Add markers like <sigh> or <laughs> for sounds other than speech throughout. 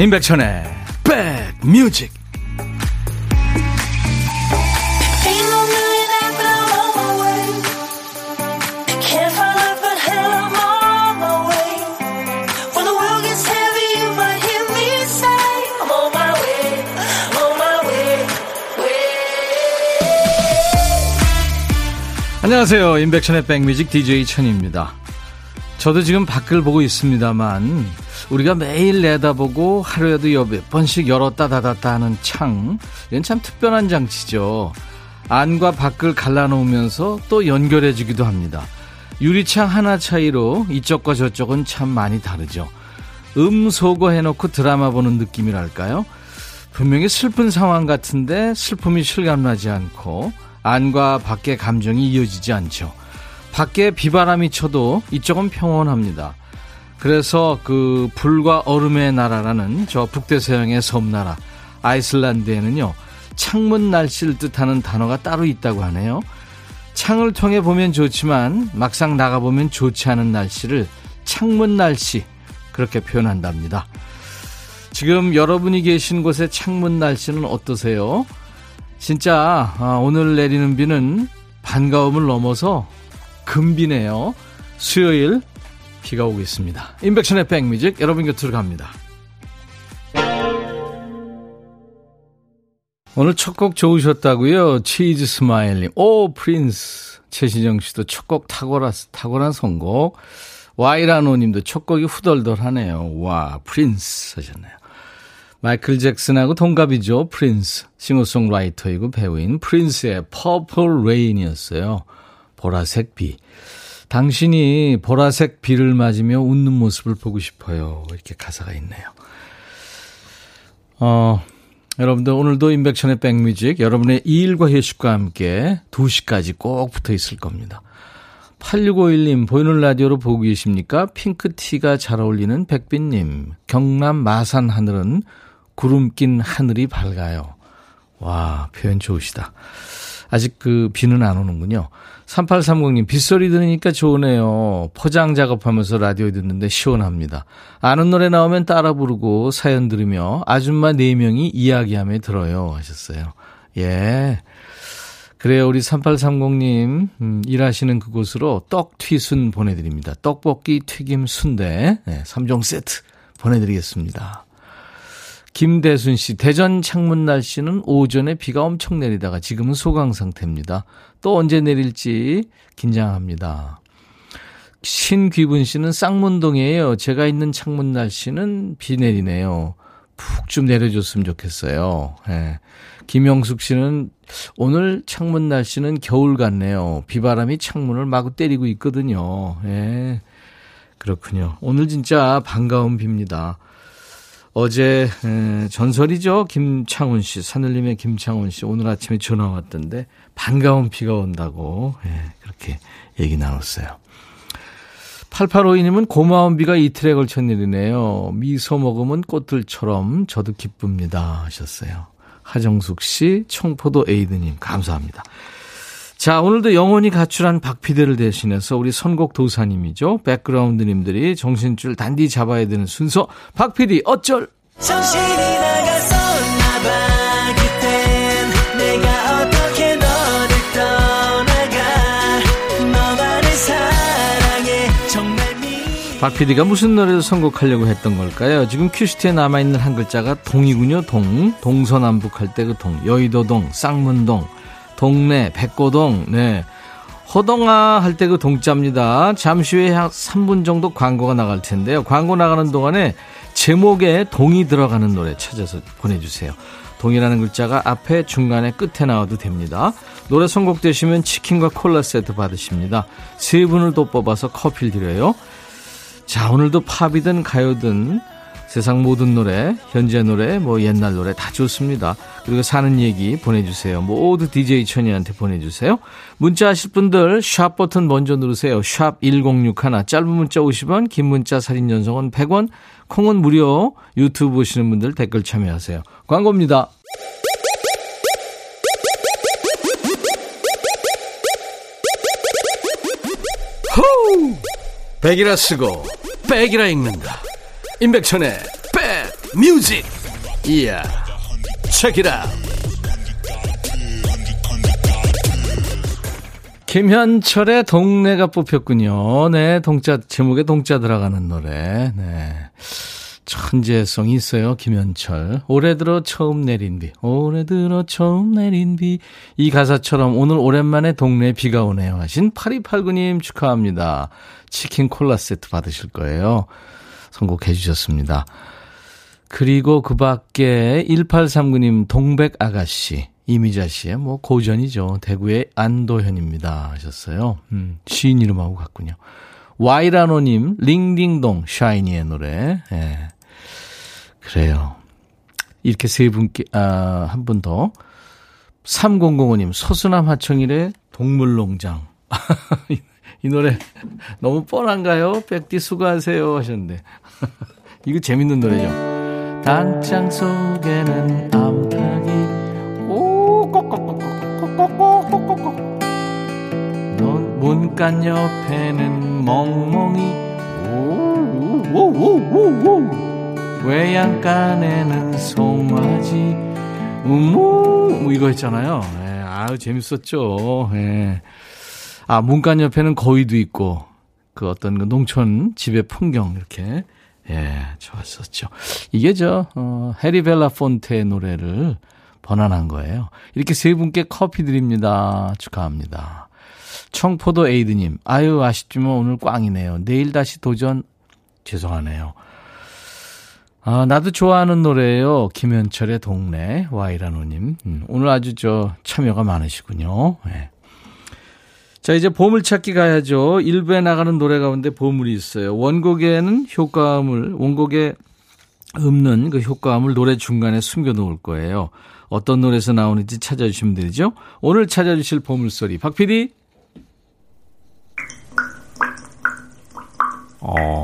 임백천의 백뮤직 안녕하세요. 임백천의 백뮤직 DJ 천입니다. 저도 지금 밖을 보고 있습니다만 우리가 매일 내다보고 하루에도 여몇 번씩 열었다 닫았다 하는 창 이건 참 특별한 장치죠. 안과 밖을 갈라놓으면서 또 연결해주기도 합니다. 유리창 하나 차이로 이쪽과 저쪽은 참 많이 다르죠. 음소거 해놓고 드라마 보는 느낌이랄까요? 분명히 슬픈 상황 같은데 슬픔이 실감나지 않고 안과 밖의 감정이 이어지지 않죠. 밖에 비바람이 쳐도 이쪽은 평온합니다. 그래서 그 불과 얼음의 나라라는 저 북대서양의 섬나라 아이슬란드에는요 창문 날씨를 뜻하는 단어가 따로 있다고 하네요. 창을 통해 보면 좋지만 막상 나가보면 좋지 않은 날씨를 창문 날씨 그렇게 표현한답니다. 지금 여러분이 계신 곳의 창문 날씨는 어떠세요? 진짜 아, 오늘 내리는 비는 반가움을 넘어서 금비네요. 수요일 비가 오고 있습니다. 임백천의 백뮤직 여러분 곁으로 갑니다. 오늘 첫 곡 좋으셨다고요? 치즈 스마일님. 오 프린스. 최시정 씨도 첫 곡 탁월한, 탁월한 선곡. 와이라노 님도 첫 곡이 후덜덜하네요. 와 프린스 하셨네요. 마이클 잭슨하고 동갑이죠. 프린스. 싱어송라이터이고 배우인 프린스의 Purple Rain이었어요. 보라색 비. 당신이 보라색 비를 맞으며 웃는 모습을 보고 싶어요. 이렇게 가사가 있네요. 어, 여러분들 오늘도 임백천의 백뮤직 여러분의 일과 휴식과 함께 2시까지 꼭 붙어 있을 겁니다. 8651님 보이는 라디오로 보고 계십니까? 핑크티가 잘 어울리는 백빈님 경남 마산 하늘은 구름 낀 하늘이 밝아요. 와 표현 좋으시다. 아직 그 비는 안 오는군요. 3830님, 빗소리 들으니까 좋으네요. 포장 작업하면서 라디오 듣는데 시원합니다. 아는 노래 나오면 따라 부르고 사연 들으며 아줌마 4명이 이야기하며 들어요. 하셨어요. 예. 그래요. 우리 3830님, 음, 일하시는 그곳으로 떡 튀순 보내드립니다. 떡볶이 튀김 순대, 네, 3종 세트 보내드리겠습니다. 김대순 씨, 대전 창문 날씨는 오전에 비가 엄청 내리다가 지금은 소강 상태입니다. 또 언제 내릴지 긴장합니다. 신귀분 씨는 쌍문동이에요. 제가 있는 창문 날씨는 비 내리네요. 푹 좀 내려줬으면 좋겠어요. 예. 김영숙 씨는 오늘 창문 날씨는 겨울 같네요. 비바람이 창문을 마구 때리고 있거든요. 예. 그렇군요. 오늘 진짜 반가운 비입니다. 어제 에, 전설이죠. 김창훈 씨, 산울림의 김창훈 씨 오늘 아침에 전화 왔던데 반가운 비가 온다고 예, 그렇게 얘기 나눴어요. 8852님은 고마운 비가 이틀에 걸쳐 내리네요. 미소 먹으면 꽃들처럼 저도 기쁩니다 하셨어요. 하정숙 씨, 청포도 에이드님 감사합니다. 자, 오늘도 영원히 가출한 박피디를 대신해서 우리 선곡 도사님이죠. 백그라운드님들이 정신줄 단디 잡아야 되는 순서. 박피디 어쩔? 박피디가 무슨 노래를 선곡하려고 했던 걸까요? 지금 큐시트에 남아있는 한 글자가 동이군요, 동. 동서남북 할 때 그 동. 여의도동, 쌍문동. 동네, 백고동, 네. 허동아 할 때 그 동자입니다. 잠시 후에 약 3분 정도 광고가 나갈 텐데요. 광고 나가는 동안에 제목에 동이 들어가는 노래 찾아서 보내주세요. 동이라는 글자가 앞에 중간에 끝에 나와도 됩니다. 노래 선곡되시면 치킨과 콜라 세트 받으십니다. 세 분을 또 뽑아서 커피를 드려요. 자, 오늘도 팝이든 가요든 세상 모든 노래, 현재 노래, 뭐 옛날 노래 다 좋습니다. 그리고 사는 얘기 보내주세요. 모두 DJ 천이한테 보내주세요. 문자 하실 분들 샵 버튼 먼저 누르세요. 샵 1061, 짧은 문자 50원, 긴 문자 사진 연속은 100원, 콩은 무료, 유튜브 보시는 분들 댓글 참여하세요. 광고입니다. 호우! 백이라 쓰고 백이라 읽는다. 임백천의 백 뮤직 이야 책이라 김현철의 동네가 뽑혔군요. 네, 동자 제목에 동자 들어가는 노래. 네. 천재성이 있어요, 김현철. 올해 들어 처음 내린 비. 올해 들어 처음 내린 비. 이 가사처럼 오늘 오랜만에 동네에 비가 오네요 하신 8289님 축하합니다. 치킨 콜라 세트 받으실 거예요. 선곡해 주셨습니다. 그리고 그 밖에 1839님 동백 아가씨. 이미자 씨의 뭐 고전이죠. 대구의 안도현입니다. 하셨어요. 음, 시인 이름하고 같군요. 와이라노님, 링딩동, 샤이니의 노래. 예. 그래요. 이렇게 세 분께, 아, 한 분 더. 3005님, 서수남 하청일의 동물농장. 이 <laughs> 노래 너무 뻔한가요? 백디 수고하세요 하셨는데. 이거 재밌는 노래죠. 단장 속에는 암탉이 오꼭꼭꼭꼭꼭꼭꼭꼭꼭 문간 옆에는 멍멍이 오오오오오 외양간에는 송아지 우무 뭐 이거 했잖아요. 예, 아유 재밌었죠. 예. 아 문간 옆에는 거위도 있고 그 어떤 그 농촌 집의 풍경 이렇게 예 좋았었죠. 이게 저 어, 해리 벨라 폰테의 노래를 번안한 거예요. 이렇게 세 분께 커피 드립니다. 축하합니다. 청포도 에이드님, 아유, 아쉽지만 오늘 꽝이네요. 내일 다시 도전, 죄송하네요. 아, 나도 좋아하는 노래예요. 김현철의 동네 와이라노님. 음, 오늘 아주 저 참여가 많으시군요. 네. 자, 이제 보물찾기 가야죠. 일부에 나가는 노래 가운데 보물이 있어요. 원곡에는 효과음을, 원곡에 없는 그 효과음을 노래 중간에 숨겨 놓을 거예요. 어떤 노래에서 나오는지 찾아주시면 되죠. 오늘 찾아주실 보물소리. 박 PD? 어,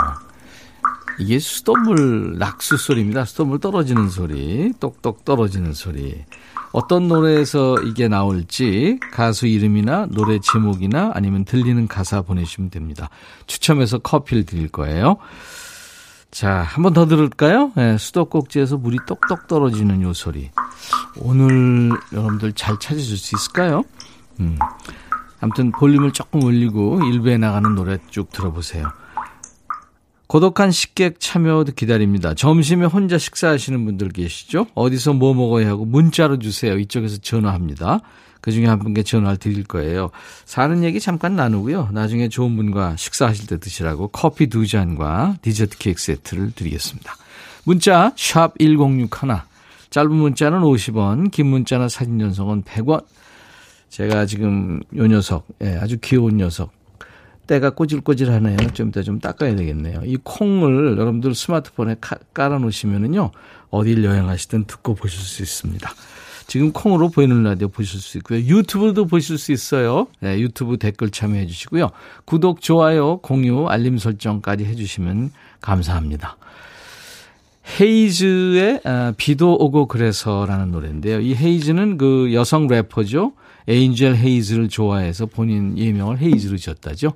이게 수돗물 낙수 소리입니다. 수돗물 떨어지는 소리, 똑똑 떨어지는 소리. 어떤 노래에서 이게 나올지 가수 이름이나 노래 제목이나 아니면 들리는 가사 보내주시면 됩니다. 추첨해서 커피를 드릴 거예요. 자, 한 번 더 들을까요? 네, 수도꼭지에서 물이 똑똑 떨어지는 요 소리. 오늘 여러분들 잘 찾으실 수 있을까요? 음. 아무튼 볼륨을 조금 올리고 일부에 나가는 노래 쭉 들어보세요. 고독한 식객 참여도 기다립니다. 점심에 혼자 식사하시는 분들 계시죠? 어디서 뭐 먹어야 하고 문자로 주세요. 이쪽에서 전화합니다. 그 중에 한 분께 전화를 드릴 거예요. 사는 얘기 잠깐 나누고요. 나중에 좋은 분과 식사하실 때 드시라고 커피 두 잔과 디저트 케이크 세트를 드리겠습니다. 문자 1061, 짧은 문자는 50원, 긴 문자나 사진 전송은 100원. 제가 지금 요 녀석, 예, 아주 귀여운 녀석 때가 꼬질꼬질하네요. 좀 이따 좀 닦아야 되겠네요. 이 콩을 여러분들 스마트폰에 깔아 놓으시면은요. 어딜 여행하시든 듣고 보실 수 있습니다. 지금 콩으로 보이는 라디오 보실 수 있고요. 유튜브도 보실 수 있어요. 네, 유튜브 댓글 참여해 주시고요. 구독, 좋아요, 공유, 알림 설정까지 해 주시면 감사합니다. 헤이즈의 아, 비도 오고 그래서라는 노래인데요. 이 헤이즈는 그 여성 래퍼죠. 에인젤 헤이즈를 좋아해서 본인 예명을 헤이즈로 지었다죠.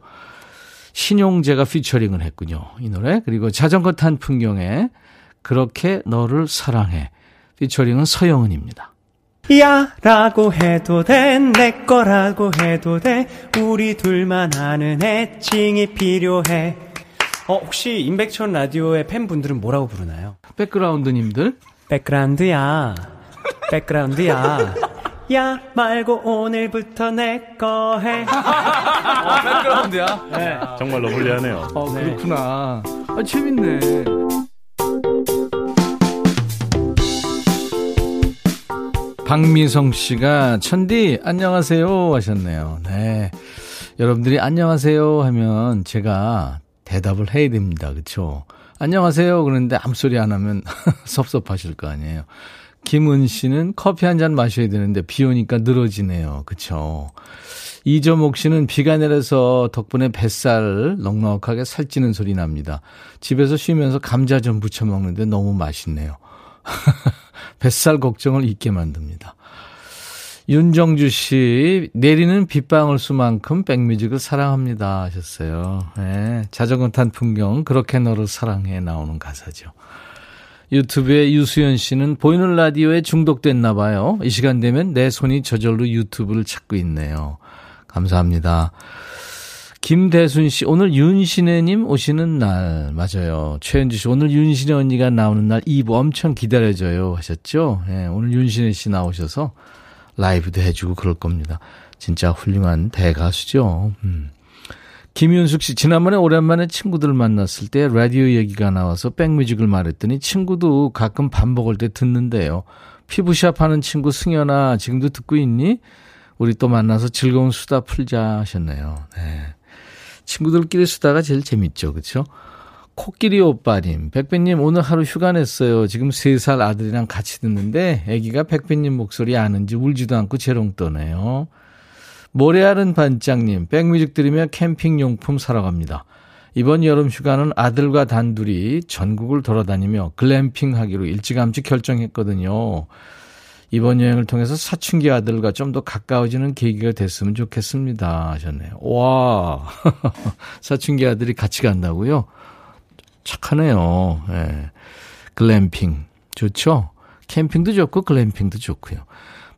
신용재가 피처링을 했군요. 이 노래. 그리고 자전거 탄 풍경에 그렇게 너를 사랑해. 피처링은 서영은입니다. 야 라고 해도 돼내 거라고 해도 돼 우리 둘만 아는 애칭이 필요해 어 혹시 임백천 라디오의 팬분들은 뭐라고 부르나요? 백그라운드님들 백그라운드야 백그라운드야 야 말고 오늘부터 내 거 해. <laughs> 어, 백그라운드야. 네. 정말로 불리하네요. 어, 네. 그렇구나. 아, 재밌네. 박미성 씨가 천디 안녕하세요 하셨네요. 네. 여러분들이 안녕하세요 하면 제가 대답을 해야 됩니다. 그렇죠? 안녕하세요 그런데 아무 소리 안 하면 <laughs> 섭섭하실 거 아니에요. 김은 씨는 커피 한 잔 마셔야 되는데 비 오니까 늘어지네요. 그쵸. 이점옥 씨는 비가 내려서 덕분에 뱃살 넉넉하게 살찌는 소리 납니다. 집에서 쉬면서 감자 좀 부쳐 먹는데 너무 맛있네요. <laughs> 뱃살 걱정을 잊게 만듭니다. 윤정주 씨, 내리는 빗방울 수만큼 백뮤직을 사랑합니다 하셨어요. 네, 자전거 탄 풍경, 그렇게 너를 사랑해 나오는 가사죠. 유튜브에 유수연 씨는 보이는 라디오에 중독됐나 봐요. 이 시간 되면 내 손이 저절로 유튜브를 찾고 있네요. 감사합니다. 김대순 씨, 오늘 윤신혜님 오시는 날, 맞아요. 최현주 씨, 오늘 윤신혜 언니가 나오는 날 2부 엄청 기다려져요. 하셨죠? 예, 오늘 윤신혜 씨 나오셔서 라이브도 해주고 그럴 겁니다. 진짜 훌륭한 대가수죠. 음. 김윤숙 씨, 지난번에 오랜만에 친구들 만났을 때 라디오 얘기가 나와서 백뮤직을 말했더니 친구도 가끔 밥 먹을 때 듣는데요. 피부샵 하는 친구 승현아, 지금도 듣고 있니? 우리 또 만나서 즐거운 수다 풀자 하셨네요. 네. 친구들끼리 수다가 제일 재밌죠. 그렇죠? 코끼리 오빠님, 백배님 오늘 하루 휴가 냈어요. 지금 3살 아들이랑 같이 듣는데 아기가 백배님 목소리 아는지 울지도 않고 재롱 떠네요. 모래알은 반장님, 백뮤직 들으며 캠핑용품 사러 갑니다. 이번 여름 휴가는 아들과 단둘이 전국을 돌아다니며 글램핑 하기로 일찌감치 결정했거든요. 이번 여행을 통해서 사춘기 아들과 좀 더 가까워지는 계기가 됐으면 좋겠습니다. 하셨네요. 와, <laughs> 사춘기 아들이 같이 간다고요? 착하네요. 예. 글램핑. 좋죠? 캠핑도 좋고 글램핑도 좋고요.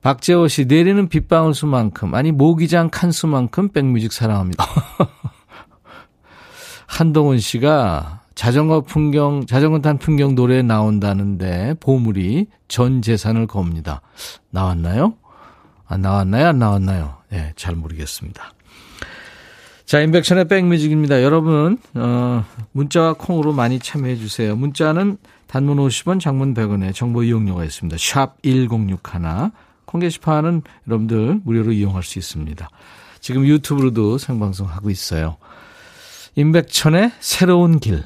박재호 씨, 내리는 빗방울 수만큼, 아니, 모기장 칸 수만큼 백뮤직 사랑합니다. <laughs> 한동훈 씨가 자전거 풍경, 자전거 탄 풍경 노래 나온다는데 보물이 전 재산을 겁니다. 나왔나요? 안 나왔나요? 안 나왔나요? 예, 네, 잘 모르겠습니다. 자, 인백션의 백뮤직입니다. 여러분, 어, 문자와 콩으로 많이 참여해 주세요. 문자는 단문 50원, 장문 100원에 정보 이용료가 있습니다. 샵 1061. 콩 게시판은 여러분들 무료로 이용할 수 있습니다. 지금 유튜브로도 생방송 하고 있어요. 임백천의 새로운 길.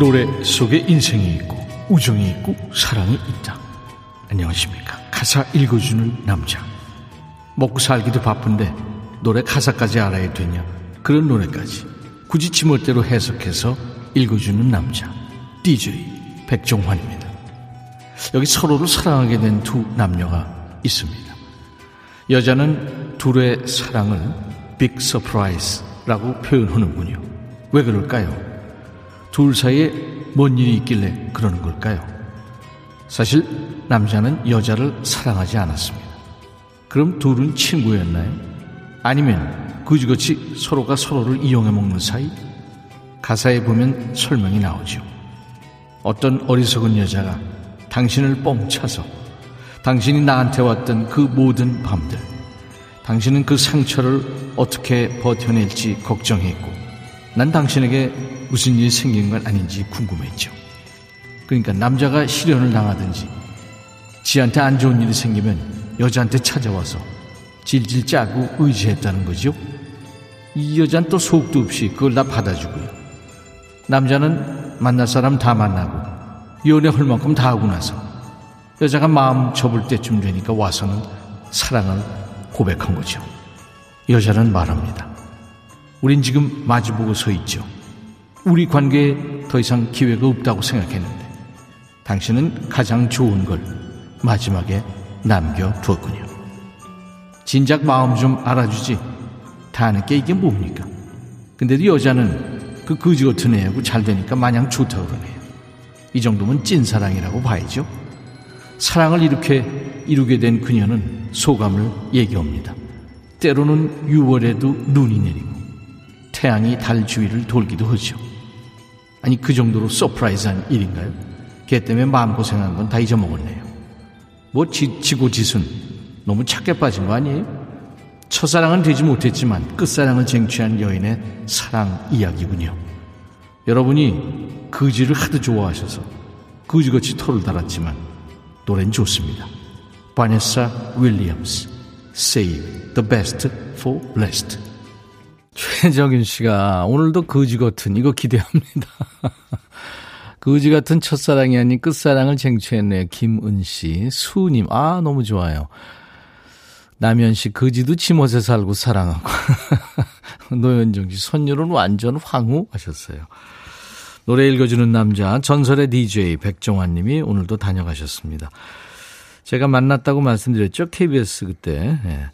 노래 속에 인생이 있고 우정이 있고 사랑이 있다. 안녕하십니까. 가사 읽어주는 남자. 먹고 살기도 바쁜데 노래 가사까지 알아야 되냐. 그런 노래까지 굳이 지멋대로 해석해서 읽어주는 남자. DJ 백종환입니다. 여기 서로를 사랑하게 된 두 남녀가 있습니다. 여자는 둘의 사랑을 big surprise라고 표현하는군요. 왜 그럴까요? 둘 사이에 뭔 일이 있길래 그러는 걸까요? 사실 남자는 여자를 사랑하지 않았습니다. 그럼 둘은 친구였나요? 아니면 그지같이 서로가 서로를 이용해 먹는 사이? 가사에 보면 설명이 나오죠. 어떤 어리석은 여자가 당신을 뻥차서 당신이 나한테 왔던 그 모든 밤들, 당신은 그 상처를 어떻게 버텨낼지 걱정했고, 난 당신에게 무슨 일이 생긴 건 아닌지 궁금했죠. 그러니까 남자가 실현을 당하든지 지한테 안 좋은 일이 생기면 여자한테 찾아와서 질질 짜고 의지했다는 거죠. 이 여자는 또 속도 없이 그걸 다 받아주고요. 남자는 만날 사람 다 만나고 연애 할 만큼 다 하고 나서 여자가 마음 접을 때쯤 되니까 와서는 사랑을 고백한 거죠. 여자는 말합니다. 우린 지금 마주보고 서 있죠. 우리 관계에 더 이상 기회가 없다고 생각했는데 당신은 가장 좋은 걸 마지막에 남겨두었군요. 진작 마음 좀 알아주지. 다는 게 이게 뭡니까? 근데도 여자는 그 거지 같은 애하고 잘 되니까 마냥 좋다고 그러네요. 이 정도면 찐사랑이라고 봐야죠. 사랑을 이렇게 이루게 된 그녀는 소감을 얘기합니다. 때로는 6월에도 눈이 내리고 태양이 달 주위를 돌기도 하죠. 아니 그 정도로 surprise한 일인가요? 걔 때문에 마음고생한 건 다 잊어먹었네요. 뭐 지, 지고 지순 너무 착해 빠진 거 아니에요? 첫사랑은 되지 못했지만 끝사랑을 쟁취한 여인의 사랑 이야기군요. 여러분이 그지를 하도 좋아하셔서 그지같이 토를 달았지만 노래는 좋습니다. 바네사 윌리엄스 Save the best for last 최정윤 씨가 오늘도 거지 같은 이거 기대합니다. <laughs> 거지 같은 첫사랑이 아닌 끝사랑을 쟁취했네요. 김은 씨, 수님, 아 너무 좋아요. 남현 씨, 거지도 지못에 살고 사랑하고. <laughs> 노현정 씨, 선율은 완전 황후 하셨어요. 노래 읽어주는 남자 전설의 DJ 백종환 님이 오늘도 다녀가셨습니다. 제가 만났다고 말씀드렸죠. KBS 그때 예,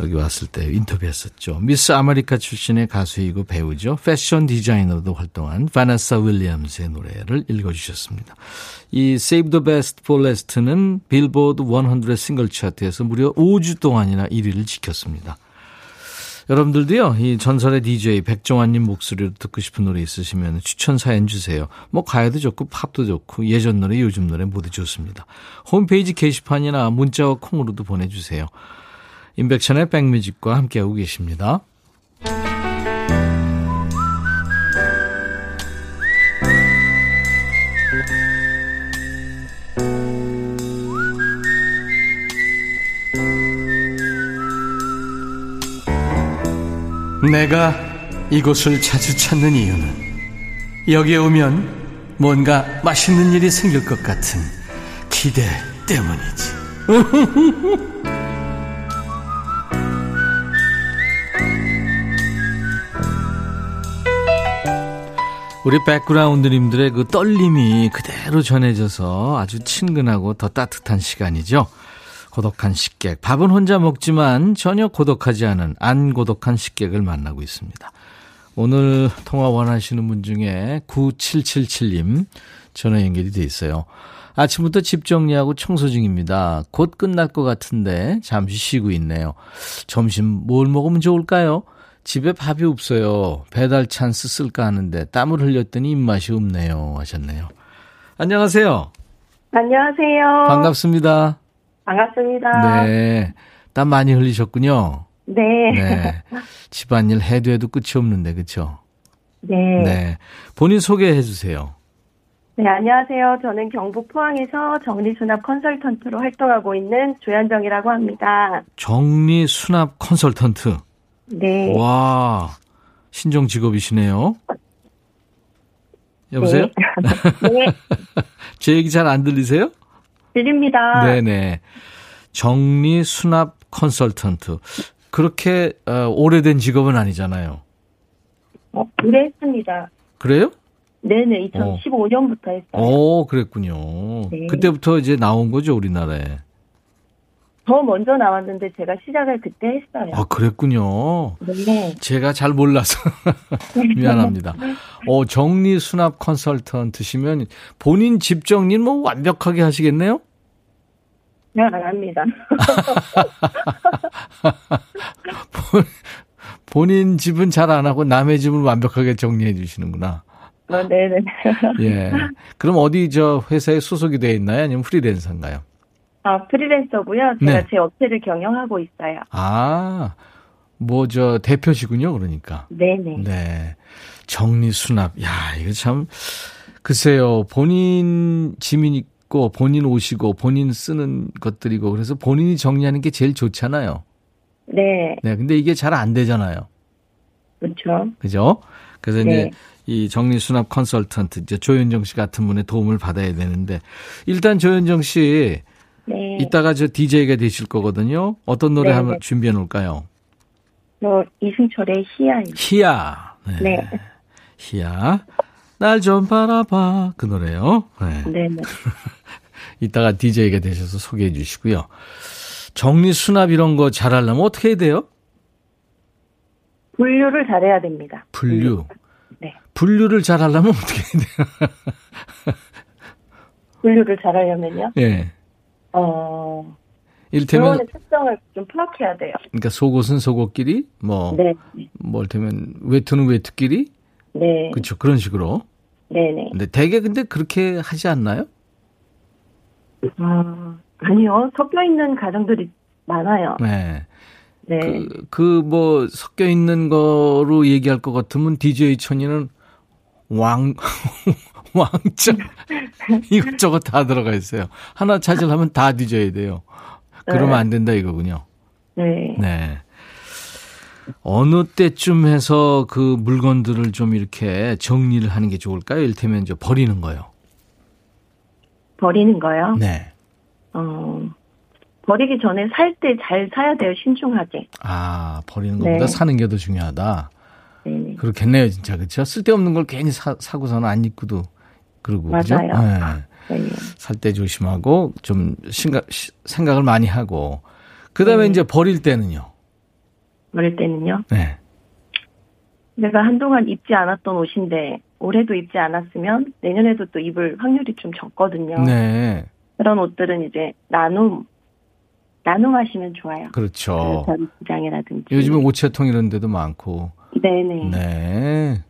여기 왔을 때 인터뷰했었죠. 미스 아메리카 출신의 가수이고 배우죠. 패션 디자이너도 활동한 바네사 윌리엄스의 노래를 읽어주셨습니다. 이 Save the Best for Last는 빌보드 100 싱글 차트에서 무려 5주 동안이나 1위를 지켰습니다. 여러분들도요, 이 전설의 DJ 백종환님 목소리로 듣고 싶은 노래 있으시면 추천 사연 주세요. 뭐, 가요도 좋고, 팝도 좋고, 예전 노래, 요즘 노래 모두 좋습니다. 홈페이지 게시판이나 문자와 콩으로도 보내주세요. 인백션의 백뮤직과 함께하고 계십니다. 내가 이곳을 자주 찾는 이유는 여기에 오면 뭔가 맛있는 일이 생길 것 같은 기대 때문이지. <laughs> 우리 백그라운드님들의 그 떨림이 그대로 전해져서 아주 친근하고 더 따뜻한 시간이죠. 고독한 식객. 밥은 혼자 먹지만 전혀 고독하지 않은 안 고독한 식객을 만나고 있습니다. 오늘 통화 원하시는 분 중에 9777님 전화 연결이 돼 있어요. 아침부터 집 정리하고 청소 중입니다. 곧 끝날 것 같은데 잠시 쉬고 있네요. 점심 뭘 먹으면 좋을까요? 집에 밥이 없어요. 배달 찬스 쓸까 하는데 땀을 흘렸더니 입맛이 없네요. 하셨네요. 안녕하세요. 안녕하세요. 반갑습니다. 반갑습니다. 네. 땀 많이 흘리셨군요. 네. 네. 집안일 해도 해도 끝이 없는데, 그쵸? 네. 네. 본인 소개해 주세요. 네, 안녕하세요. 저는 경북 포항에서 정리수납 컨설턴트로 활동하고 있는 조현정이라고 합니다. 정리 수납 컨설턴트. 네. 와, 신종 직업이시네요. 여보세요? 네. <laughs> <laughs> 제 얘기 잘 안 들리세요? 드립니다. 네네. 정리 수납 컨설턴트. 그렇게 어, 오래된 직업은 아니잖아요. 어, 오래 했습니다. 그래요? 네네, 2015년부터 했어요. 오, 그랬군요. 네. 그때부터 이제 나온 거죠, 우리나라에. 더 먼저 나왔는데 제가 시작을 그때 했어요. 아, 그랬군요. 네. 제가 잘 몰라서 <laughs> 미안합니다. 어, 정리 수납 컨설턴트시면 본인 집 정리는 뭐 완벽하게 하시겠네요? 네, 안 합니다. <laughs> 본- 본인 집은 잘 안 하고 남의 집은 완벽하게 정리해 주시는구나. 어, 네네. 예. 그럼 어디 저 회사에 소속이 돼 있나요? 아니면 프리랜서인가요? 아, 프리랜서고요. 제가 네. 제 업체를 경영하고 있어요. 아, 뭐 저 대표시군요, 그러니까. 네네. 네. 정리 수납. 야, 이거 참 글쎄요. 본인 짐이 있고 본인 옷이고 본인 쓰는 것들이고 그래서 본인이 정리하는 게 제일 좋잖아요. 네. 네. 근데 이게 잘 안 되잖아요. 그렇죠. 그죠? 그래서 네. 이제 이 정리 수납 컨설턴트 이제 조현정 씨 같은 분의 도움을 받아야 되는데 일단 조현정 씨 네. 이따가 저 DJ가 되실 거거든요. 어떤 노래 네, 한번 네. 준비해 놓을까요? 저 이승철의 시야이. 희야. 네. 희야. 날 좀 바라봐. 그 노래요. 네. 네네. <laughs> 이따가 DJ가 되셔서 소개해 주시고요. 정리 수납 이런 거 잘하려면 어떻게 해야 돼요? 분류를 잘해야 됩니다. 분류. 네. 분류를 잘하려면 <laughs> 어떻게 해야 돼요? 분류를 잘하려면요. 예. 어, 이를테면 물건의 특성을 좀 파악해야 돼요. 그러니까 속옷은 속옷끼리 뭐 네. 뭐 이를테면 외투는 외투끼리 네. 그렇죠. 그런 식으로. 네네. 근데 대개 근데 그렇게 하지 않나요? 아, 아니요. 섞여 있는 가정들이 많아요. 네. 네. 그, 그, 뭐, 섞여 있는 거로 얘기할 것 같으면 DJ 천이는 왕, <laughs> 왕짱, 이것저것 다 들어가 있어요. 하나 찾으려면 다 뒤져야 돼요. 그러면 네. 안 된다 이거군요. 네. 네. 어느 때쯤 해서 그 물건들을 좀 이렇게 정리를 하는 게 좋을까요? 이를테면 이제 버리는 거요. 버리는 거요. 네. 어, 버리기 전에 살 때 잘 사야 돼요. 신중하게. 아, 버리는 네. 것보다 사는 게 더 중요하다. 네. 그렇겠네요, 진짜. 그렇죠? 쓸데없는 걸 괜히 사, 사고서는 안 입고도 그러고 그죠? 맞아요. 네. 네. 살때 조심하고 좀 생각 생각을 많이 하고 그다음에 네. 이제 버릴 때는요. 어릴 때는요. 네. 내가 한동안 입지 않았던 옷인데 올해도 입지 않았으면 내년에도 또 입을 확률이 좀 적거든요. 네. 그런 옷들은 이제 나눔 나눔하시면 좋아요. 그렇죠. 그 전시장이라든지. 요즘에 오체통 이런 데도 많고. 네네. 네.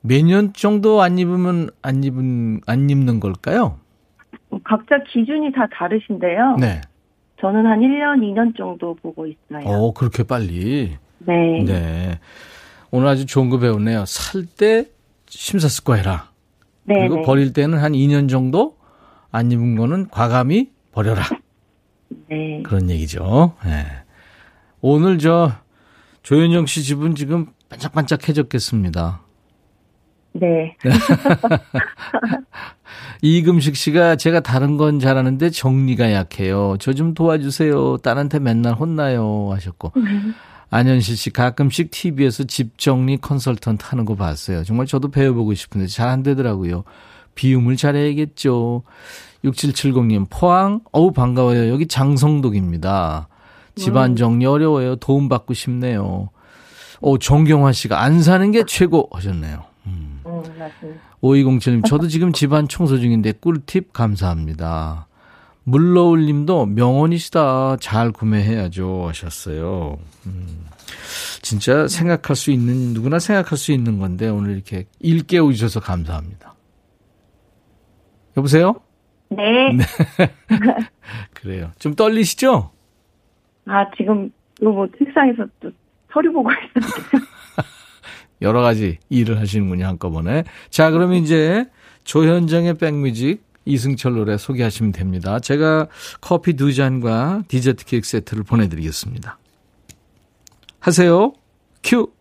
몇년 정도 안 입으면 안 입은 안 입는 걸까요? 각자 기준이 다 다르신데요. 네. 저는 한 1년, 2년 정도 보고 있어요. 어, 그렇게 빨리. 네. 네. 오늘 아주 좋은 거 배웠네요. 살 때 심사숙고해라. 네. 그리고 버릴 때는 한 2년 정도 안 입은 거는 과감히 버려라. 네. 그런 얘기죠. 네. 오늘 저 조현정 씨 집은 지금 반짝반짝해졌겠습니다. 네. <laughs> 이금식 씨가 제가 다른 건 잘하는데 정리가 약해요. 저 좀 도와주세요. 딸한테 맨날 혼나요. 하셨고. 안현실 씨 가끔씩 TV에서 집 정리 컨설턴트 하는 거 봤어요. 정말 저도 배워보고 싶은데 잘 안 되더라고요. 비움을 잘해야겠죠. 6770님 포항 어우 반가워요. 여기 장성독입니다. 집안 정리 어려워요. 도움 받고 싶네요. 오 정경화 씨가 안 사는 게 최고 하셨네요. 음, 맞습니다. 5207님, 저도 지금 집안 청소 중인데 꿀팁 감사합니다. 물러올님도 명언이시다. 잘 구매해야죠. 하셨어요. 음, 진짜 생각할 수 있는, 누구나 생각할 수 있는 건데 오늘 이렇게 일깨워 주셔서 감사합니다. 여보세요? 네. <laughs> 그래요. 좀 떨리시죠? 아, 지금, 이거 뭐, 책상에서 또 서류 보고 있었는데. <laughs> 여러 가지 일을 하시는군요, 한꺼번에. 자, 그러면 이제 조현정의 백뮤직 이승철 노래 소개하시면 됩니다. 제가 커피 두 잔과 디저트 케이크 세트를 보내드리겠습니다. 하세요. 큐.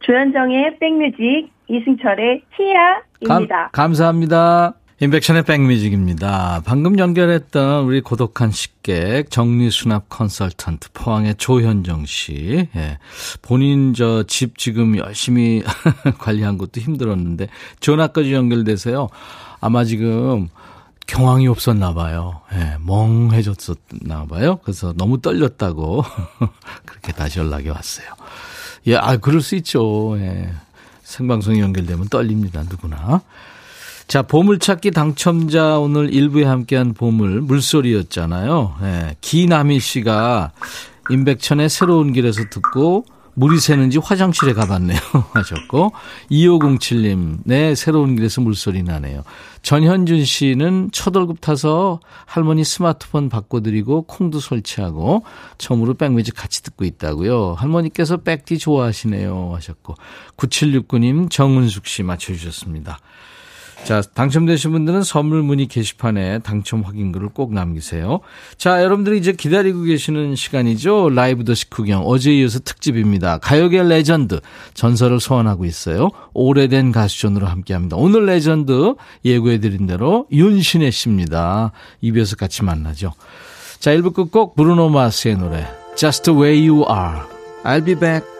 조현정의 백뮤직, 이승철의 치아입니다. 감, 사합니다 인백션의 백뮤직입니다. 방금 연결했던 우리 고독한 식객 정리수납 컨설턴트 포항의 조현정 씨. 예. 본인 저 집 지금 열심히 <laughs> 관리한 것도 힘들었는데 전화까지 연결돼서요. 아마 지금 경황이 없었나 봐요. 예, 멍해졌었나 봐요. 그래서 너무 떨렸다고 <laughs> 그렇게 다시 연락이 왔어요. 예, 아, 그럴 수 있죠. 예. 생방송이 연결되면 떨립니다. 누구나. 자, 보물찾기 당첨자 오늘 일부에 함께한 보물 물소리였잖아요. 예, 기남희 씨가 임백천의 새로운 길에서 듣고 물이 새는지 화장실에 가봤네요. <laughs> 하셨고 2507님 네 새로운 길에서 물소리 나네요. 전현준 씨는 첫 월급 타서 할머니 스마트폰 바꿔드리고 콩도 설치하고 처음으로 백뮤직 같이 듣고 있다고요. 할머니께서 백디 좋아하시네요 하셨고 9769님 정은숙 씨 맞춰주셨습니다. 자, 당첨되신 분들은 선물 문의 게시판에 당첨 확인글을 꼭 남기세요. 자, 여러분들이 이제 기다리고 계시는 시간이죠. 라이브 더시 구경. 어제에 이어서 특집입니다. 가요계 레전드. 전설을 소환하고 있어요. 오래된 가수전으로 함께 합니다. 오늘 레전드 예고해드린 대로 윤신혜 씨입니다. 입에서 같이 만나죠. 자, 1부 끝곡 브루노 마스의 노래. Just the way you are. I'll be back.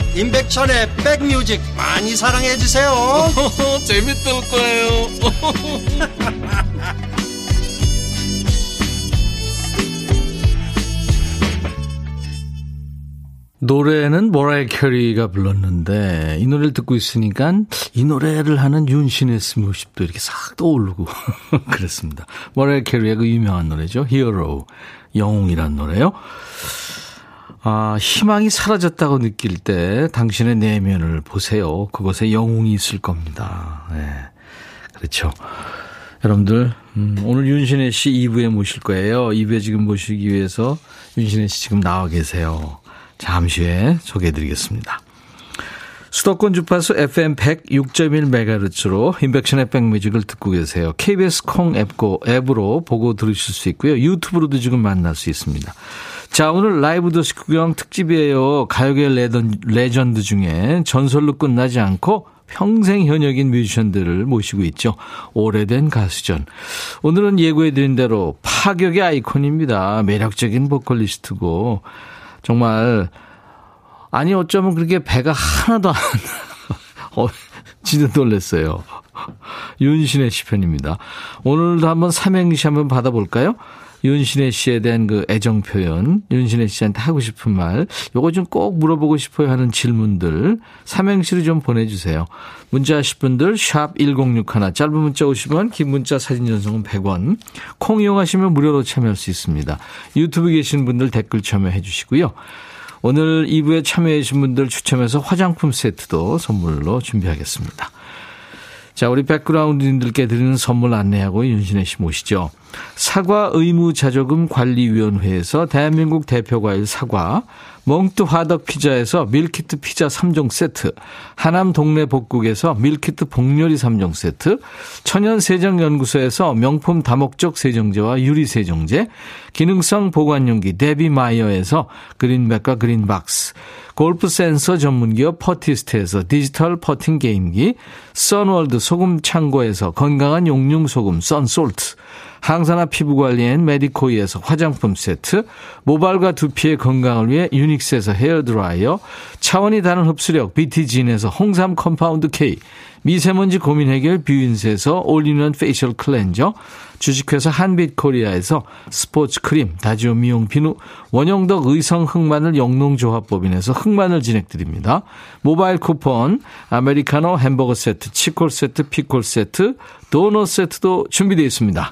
임백천의 백뮤직 많이 사랑해 주세요 <laughs> 재밌을 거예요 <laughs> 노래는 머라이어 캐리가 불렀는데 이 노래를 듣고 있으니까 이 노래를 하는 윤시내 씨 모습도 이렇게 싹 떠오르고 <laughs> 그랬습니다. 머라이어 캐리의 그 유명한 노래죠. Hero 영웅이란 노래요. 아, 희망이 사라졌다고 느낄 때 당신의 내면을 보세요. 그곳에 영웅이 있을 겁니다. 네. 그렇죠. 여러분들 음, 오늘 윤시내 씨 2부에 모실 거예요. 2부에 지금 모시기 위해서 윤시내 씨 지금 나와 계세요. 잠시 후에 소개해 드리겠습니다. 수도권 주파수 FM 106.1MHz로 임백천의 백뮤직을 듣고 계세요. KBS 콩 앱고 앱으로 보고 들으실 수 있고요. 유튜브로도 지금 만날 수 있습니다. 자, 오늘 라이브 도시 구경 특집이에요. 가요계 레전드 중에 전설로 끝나지 않고 평생 현역인 뮤지션들을 모시고 있죠. 오래된 가수전. 오늘은 예고해드린 대로 파격의 아이콘입니다. 매력적인 보컬리스트고 정말 아니 어쩌면 그렇게 배가 하나도 안 <laughs> 어, 진짜 놀랐어요. 윤신의 시편입니다. 오늘도 한번 삼행시 한번 받아볼까요? 윤신혜 씨에 대한 그 애정 표현, 윤신혜 씨한테 하고 싶은 말, 요거 좀 꼭 물어보고 싶어요 하는 질문들, 삼행시로 좀 보내주세요. 문자 하실 분들, 샵 1061, 짧은 문자 50원, 긴 문자 사진 전송은 100원, 콩 이용하시면 무료로 참여할 수 있습니다. 유튜브 계신 분들 댓글 참여해 주시고요. 오늘 2부에 참여해 주신 분들 추첨해서 화장품 세트도 선물로 준비하겠습니다. 자, 우리 백그라운드님들께 드리는 선물 안내하고 윤신혜 씨 모시죠. 사과 의무 자조금 관리위원회에서 대한민국 대표 과일 사과, 몽뚜 화덕 피자에서 밀키트 피자 3종 세트, 하남 동네 복국에서 밀키트 복요리 3종 세트, 천연 세정 연구소에서 명품 다목적 세정제와 유리 세정제, 기능성 보관용기 데비마이어에서 그린백과 그린박스, 골프 센서 전문기업 퍼티스트에서 디지털 퍼팅 게임기, 선월드 소금 창고에서 건강한 용융 소금 썬솔트, 항산화 피부관리엔 메디코이에서 화장품 세트, 모발과 두피의 건강을 위해 유닉스에서 헤어드라이어, 차원이 다른 흡수력 BT진에서 홍삼 compound K, 미세먼지 고민 해결 뷰인스에서 올리는 facial cleanser, 주식회사 한빛코리아에서 스포츠 크림, 다지오 미용 비누, 원형덕 의성 흑마늘 영농조합법인에서 흑마늘 진행드립니다. 모바일 쿠폰, 아메리카노 햄버거 세트, 치콜 세트, 피콜 세트, 도넛 세트도 준비되어 있습니다.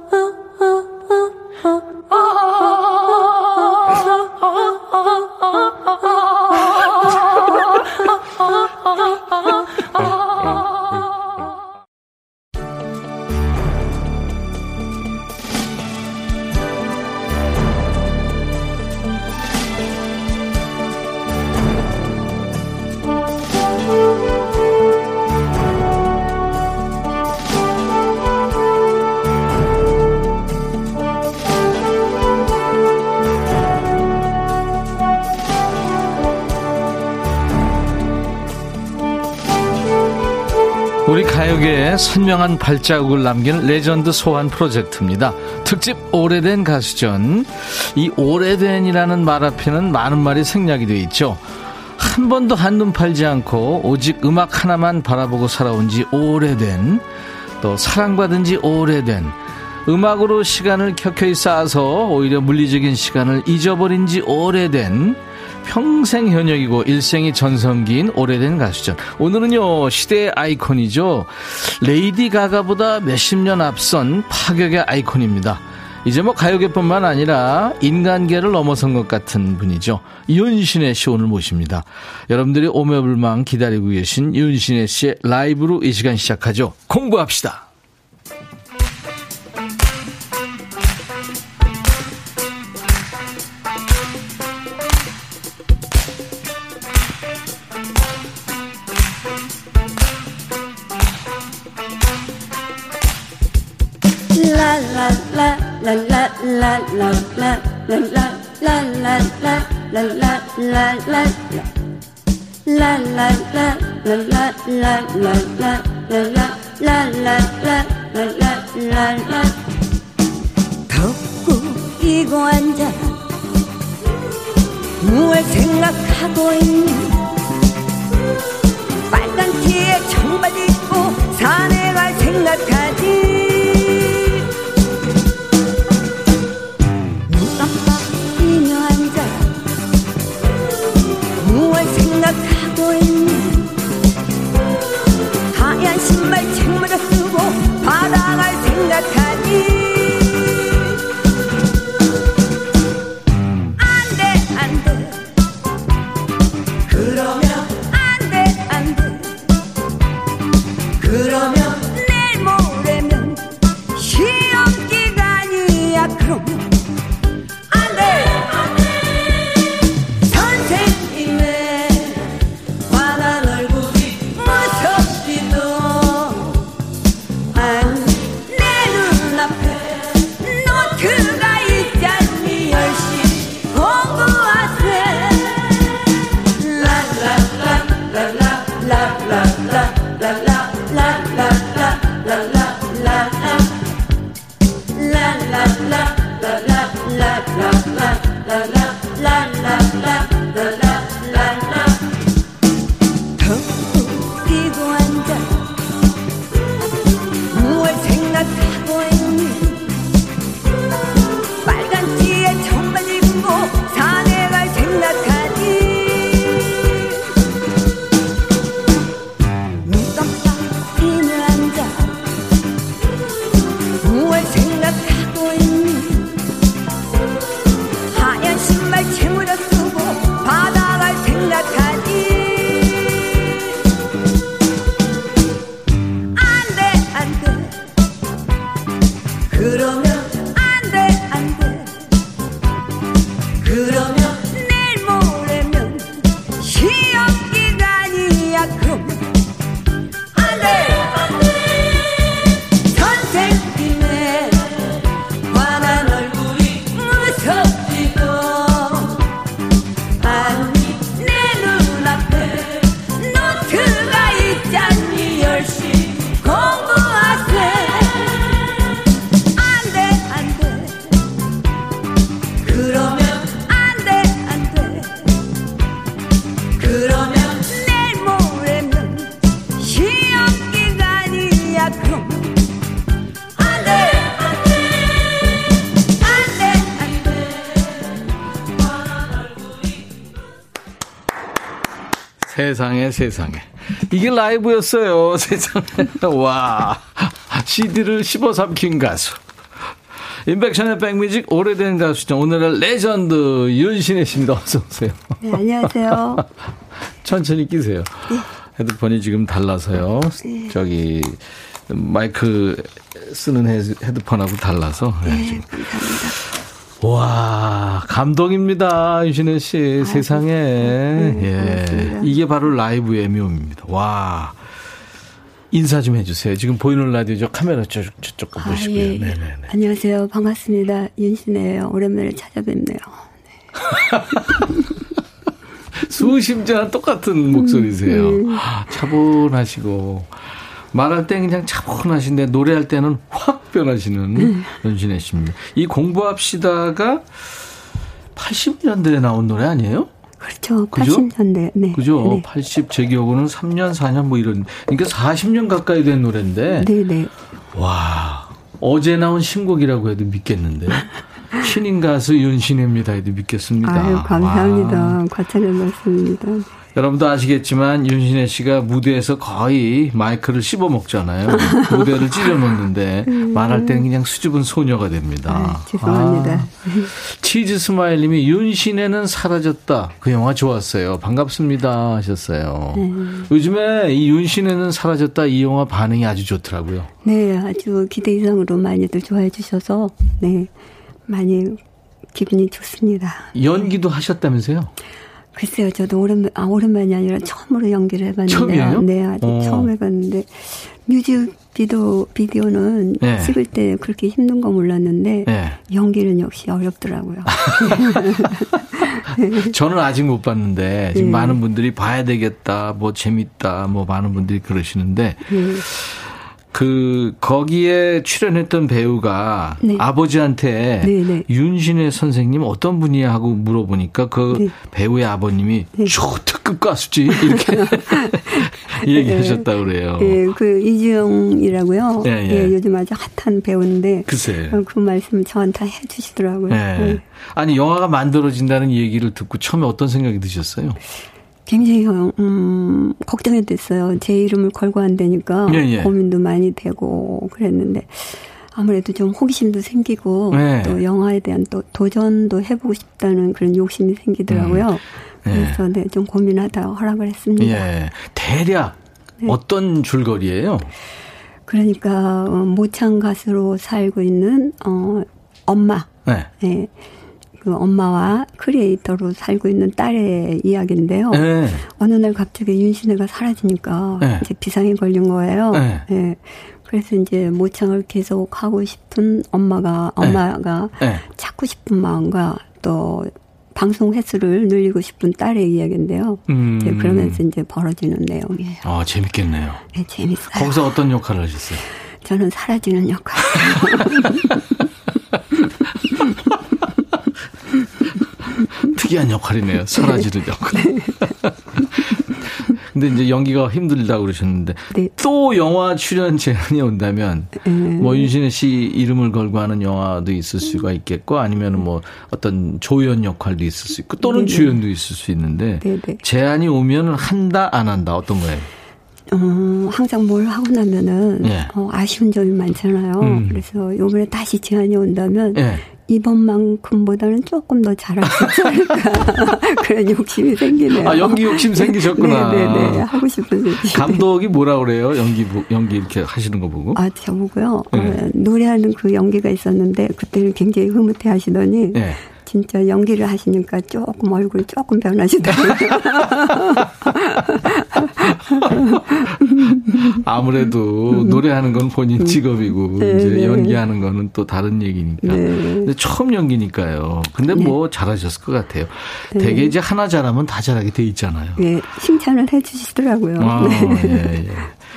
우리 선명한 발자국을 남기는 레전드 소환 프로젝트입니다. 특집 오래된 가수전. 이 오래된이라는 말 앞에는 많은 말이 생략이 되어 있죠. 한 번도 한눈 팔지 않고 오직 음악 하나만 바라보고 살아온 지 오래된 또 사랑받은 지 오래된 음악으로 시간을 켜켜이 쌓아서 오히려 물리적인 시간을 잊어버린 지 오래된 평생 현역이고 일생이 전성기인 오래된 가수전. 오늘은요, 시대의 아이콘이죠. 레이디 가가보다 몇십 년 앞선 파격의 아이콘입니다. 이제 뭐 가요계뿐만 아니라 인간계를 넘어선 것 같은 분이죠. 윤신혜 씨 오늘 모십니다. 여러분들이 오매불망 기다리고 계신 윤신혜 씨의 라이브로 이 시간 시작하죠. 공부합시다. 덥고 이고 앉아 무얼 생각하고 있니 빨간 티에 청바지 입고 산에 갈 생각하지 세상에 세상에. 이게 라이브였어요 <laughs> 세상에. 와 CD를 씹어 삼킨 가수. 임백천의 백뮤직 오래된 가수죠. 오늘의 레전드 윤시내 씨입니다. 어서 오세요. 네, 안녕하세요. <laughs> 천천히 끼세요. 네. 헤드폰이 지금 달라서요. 저기 마이크 쓰는 헤드- 헤드폰하고 달라서. 네, 네. 감사합니다. 와, 감동입니다. 윤시내 씨. 세상에. 예. 고맙습니다. 이게 바로 라이브의 묘미입니다. 와. 인사 좀 해주세요. 지금 보이는 라디오 저 카메라 저쪽, 저쪽 거 아, 보시고요. 예. 네네네. 안녕하세요. 반갑습니다. 윤신혜예요. 오랜만에 찾아뵙네요. <laughs> 수심자랑 똑같은 목소리세요. 아, 차분하시고. 말할 때 그냥 차분하신데 노래할 때는 확 변하시는 윤신혜 씨입니다. 이 공부합시다가 80년대에 나온 노래 아니에요? 그렇죠. 그죠? 80년대. 네. 그죠? 네. 80, 제 기억으로는 3년, 4년 뭐 이런. 그러니까 40년 가까이 된 노래인데. 네, 네. 와. 어제 나온 신곡이라고 해도 믿겠는데. <laughs> 신인 가수 윤신혜입니다. 해도 믿겠습니다. 아유, 감사합니다. 아. 과찬의 말씀입니다. 여러분도 아시겠지만 윤신혜 씨가 무대에서 거의 마이크를 씹어 먹잖아요. 무대를 찢어 놓는데 <laughs> 말할 때는 그냥 수줍은 소녀가 됩니다. 아, 죄송합니다. 아. 치즈 스마일님이 윤신혜는 사라졌다. 그 영화 좋았어요. 반갑습니다 하셨어요. 네. 요즘에 이 윤신혜는 사라졌다 이 영화 반응이 아주 좋더라고요. 네, 아주 기대 이상으로 많이들 좋아해 주셔서, 네. 많이 기분이 좋습니다. 연기도 하셨다면서요? 글쎄요, 저도 오랜만, 아, 오랜만이 아니라 처음으로 연기를 해봤는데. 처음이에요? 네, 아직 어. 처음 해봤는데. 뮤직 비디오, 비디오는 네. 찍을 때 그렇게 힘든 거 몰랐는데. 네. 연기는 역시 어렵더라고요. <laughs> 저는 아직 못 봤는데 지금 네. 많은 분들이 봐야 되겠다, 뭐 재밌다, 뭐 많은 분들이 그러시는데 네. 그 거기에 출연했던 배우가 네. 아버지한테 네, 네. 윤신혜 선생님 어떤 분이야 하고 물어보니까 그 네. 배우의 아버님이 네. 초특급 가수지 이렇게 <laughs> <laughs> 얘기하셨다 그래요. 예, 그 이주영이라고요. 예, 예. 요즘 아주 핫한 배우인데 글쎄. 어, 그 말씀 저한테 해주시더라고요. 네. 네. 아니 영화가 만들어진다는 얘기를 듣고 처음에 어떤 생각이 드셨어요? 굉장히 음, 걱정이 됐어요. 제 이름을 걸고 한다니까 예, 예. 고민도 많이 되고 그랬는데 아무래도 좀 호기심도 생기고 네. 또 영화에 대한 또 도전도 해보고 싶다는 그런 욕심이 생기더라고요. 네. 그래서 네, 좀 고민하다가 허락을 했습니다. 예. 대략 네. 어떤 줄거리예요? 그러니까 어, 모창 가수로 살고 있는 어, 엄마 네. 예. 그 엄마와 크리에이터로 살고 있는 딸의 이야기인데요. 네. 어느 날 갑자기 윤신혜가 사라지니까 네. 이제 비상이 걸린 거예요. 네. 예. 그래서 이제 모창을 계속 하고 싶은 엄마가 네. 엄마가 네. 찾고 싶은 마음과 또 방송 횟수를 늘리고 싶은 딸의 이야기인데요. 음. 이제 그러면서 이제 벌어지는 내용이에요. 아, 재밌겠네요. 네, 재밌어요. 거기서 어떤 역할을 하셨어요? 저는 사라지는 역할. <laughs> 특이한 역할이네요. 사라지는 <laughs> 역할. 근데 이제 연기가 힘들다고 그러셨는데 네. 또 영화 출연 제안이 온다면 뭐 윤신혜 씨 이름을 걸고 하는 영화도 있을 수가 있겠고 아니면 뭐 어떤 조연 역할도 있을 수 있고 또는 네네. 주연도 있을 수 있는데 네네. 제안이 오면 한다 안 한다 어떤 거예요? 어, 항상 뭘 하고 나면은 예. 어, 아쉬운 점이 많잖아요. 음. 그래서 요번에 다시 제안이 온다면 예. 이번만큼보다는 조금 더 잘할 수 있지 않을까 <laughs> 그런 욕심이 생기네요. 아 연기 욕심 생기셨구나. 네네네 하고 싶은 욕심. 감독이 뭐라 그래요? 연기 보- 연기 이렇게 하시는 거 보고. 아 저보고요. 네. 어, 노래하는 그 연기가 있었는데 그때는 굉장히 흐뭇해 하시더니 예. 진짜 연기를 하시니까 조금 얼굴 조금 변하시더라고요. <laughs> 아무래도 노래하는 건 본인 직업이고 음. 네, 이제 네. 연기하는 거는 또 다른 얘기니까. 네. 근데 처음 연기니까요. 근데 뭐 잘하셨을 것 같아요. 네. 되게 이제 하나 잘하면 다 잘하게 돼 있잖아요. 네, 칭찬을 해주시더라고요. 아, 네. 예,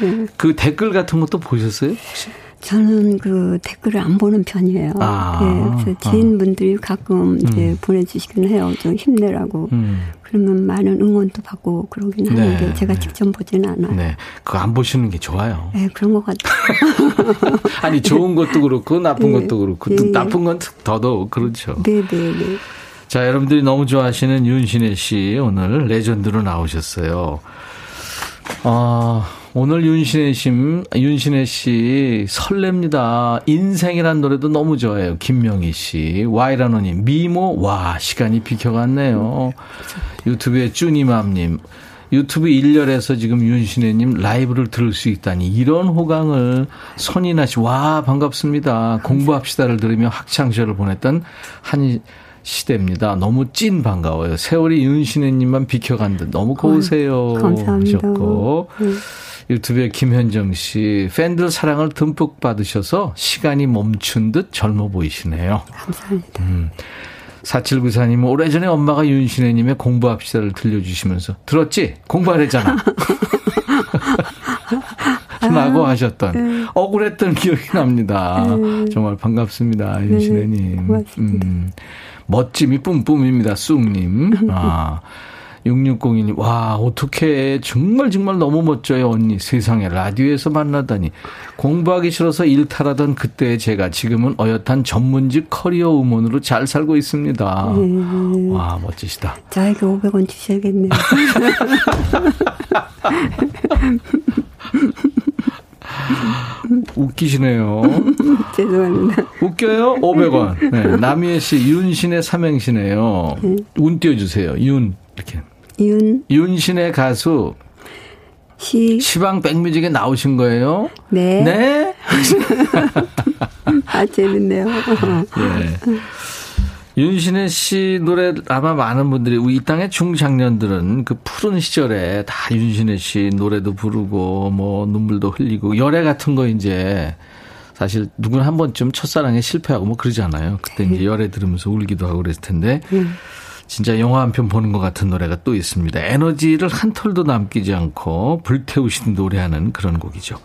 예. 그 댓글 같은 것도 보셨어요? 혹시? 저는 그 댓글을 안 보는 편이에요. 아. 예, 그래서 지인분들이 가끔 이제 보내주시긴 해요. 좀 힘내라고. 음. 그러면 많은 응원도 받고 그러긴 네, 하는데 제가 네. 직접 보지는 않아요. 네. 네. 그거 안 보시는 게 좋아요. 그런 것 같아요. <laughs> 아니, 좋은 것도 그렇고, 나쁜 네. 것도 그렇고, 예, 또 예. 나쁜 건 더더욱 그렇죠. 네 네 네. 자, 여러분들이 너무 좋아하시는 윤신혜 씨 오늘 레전드로 나오셨어요. 아, 오늘 윤신혜 씨, 윤신혜 씨 설렙니다. 인생이란 노래도 너무 좋아해요. 김명희 씨, 와이라노님, 미모, 와 시간이 비켜갔네요. 유튜브에 쭈니맘님. 유튜브 1열에서 지금 윤신혜님 라이브를 들을 수 있다니 이런 호강을 손이나 씨, 와 반갑습니다. 공부합시다를 들으며 학창 시절을 보냈던 한 시대입니다. 너무 찐 반가워요. 세월이 윤신혜님만 비켜간 듯 너무 고우세요. 감사합니다. 하셨고 네. 유튜브에 김현정 씨 팬들 사랑을 듬뿍 받으셔서 시간이 멈춘 듯 젊어 보이시네요. 감사합니다. 4794님은 오래전에 엄마가 윤신혜님의 공부합시다를 들려주시면서 들었지? 공부하랬잖아. <laughs> 라고 하셨던 억울했던 기억이 납니다. 정말 반갑습니다. 윤신혜님. 고맙습니다. 음, 멋짐이 뿜뿜입니다. 쑥님. 아. 6602님, 와, 어떻게, 정말 정말 너무 멋져요, 언니. 세상에, 라디오에서 만나다니. 공부하기 싫어서 일탈하던 그때의 제가 지금은 어엿한 전문직 커리어 우먼으로 잘 살고 있습니다. 와, 멋지시다. 저에게 500원 주셔야겠네요. <laughs> 웃기시네요. <laughs> 죄송합니다. 웃겨요? 500원. 네, 남희애 씨, 윤신의 삼행시네요. 운 띄워주세요. 윤. 이렇게. 윤, 윤신의 가수, 시, 시방 백뮤직에 나오신 거예요? 네. 네? <laughs> 아, 재밌네요. <laughs> 예. 윤신혜 씨 노래 아마 많은 분들이 우리 이 땅의 중장년들은 그 푸른 시절에 다 윤신혜 씨 노래도 부르고 뭐 눈물도 흘리고 열애 같은 거 이제 사실 누구나 한 번쯤 첫사랑에 실패하고 뭐 그러잖아요. 그때 이제 열애 들으면서 울기도 하고 그랬을 텐데 진짜 영화 한 편 보는 것 같은 노래가 또 있습니다. 에너지를 한 털도 남기지 않고 불태우신 노래하는 그런 곡이죠.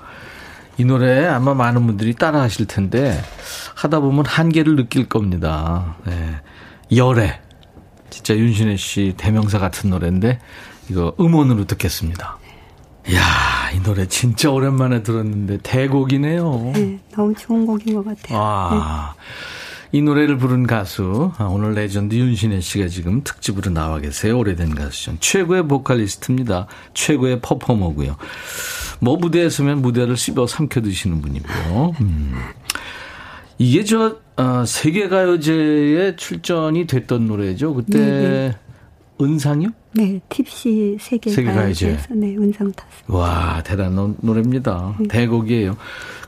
이 노래 아마 많은 분들이 따라 하실 텐데 하다 보면 한계를 느낄 겁니다. 네. 열애. 진짜 윤신혜 씨 대명사 같은 노래인데 이거 음원으로 듣겠습니다. 이야, 이 노래 진짜 오랜만에 들었는데 대곡이네요. 네, 너무 좋은 곡인 것 같아요. 아, 이 노래를 부른 가수, 아, 오늘 레전드 윤시내 씨가 지금 특집으로 나와 계세요. 오래된 가수죠. 최고의 보컬리스트입니다. 최고의 퍼포머고요. 뭐 무대에 서면 무대를 씹어 삼켜 드시는 분이고요. 음. 이게 저, 어, 세계가요제에 출전이 됐던 노래죠. 그때 네, 은상이요? 네, TBC 세계가요제. 세계가요제에서 네, 은상 탔어요. 와, 대단한 노래입니다. 대곡이에요.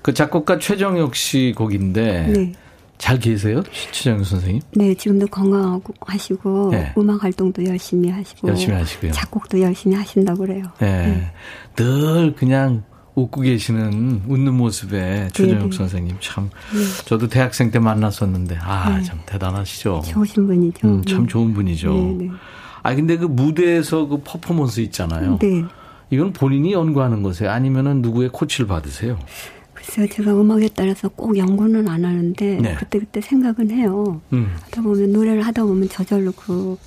그 작곡가 최정혁 씨 곡인데, 네. 잘 계세요? 최정혁 선생님? 네, 지금도 건강하고 하시고 네. 음악 활동도 열심히 하시고 열심히 하시고요. 작곡도 열심히 하신다고 그래요. 네. 늘 그냥 웃고 계시는 웃는 모습에 최정혁 네. 선생님 참 저도 대학생 때 만났었는데 아 참 대단하시죠. 좋으신 분이죠. 음, 참 좋은 분이죠. 네, 네. 아 근데 그 무대에서 그 퍼포먼스 있잖아요. 네. 이건 본인이 연구하는 거세요? 아니면은 누구의 코치를 받으세요? 글쎄요, 제가 음악에 따라서 꼭 연구는 안 하는데 네. 그때 그때 생각은 해요. 음. 하다 보면 노래를 하다 보면 저절로 그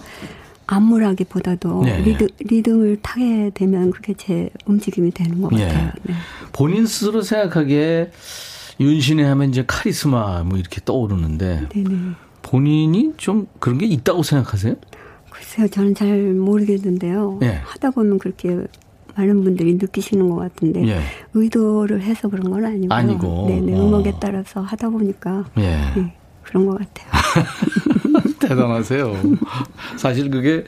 안무라기보다도 네, 네. 리드, 리듬을 타게 되면 그게 제 움직임이 되는 것 예. 같아요. 네. 본인 스스로 생각하기에 윤신혜 하면 이제 카리스마 뭐 이렇게 떠오르는데 네네. 본인이 좀 그런 게 있다고 생각하세요? 글쎄요, 저는 잘 모르겠는데요. 예. 하다 보면 그렇게 많은 분들이 느끼시는 것 같은데 예. 의도를 해서 그런 건 아니고요. 아니고. 네네, 어. 음악에 따라서 하다 보니까 예. 네, 그런 것 같아요. <laughs> 대단하세요. 사실 그게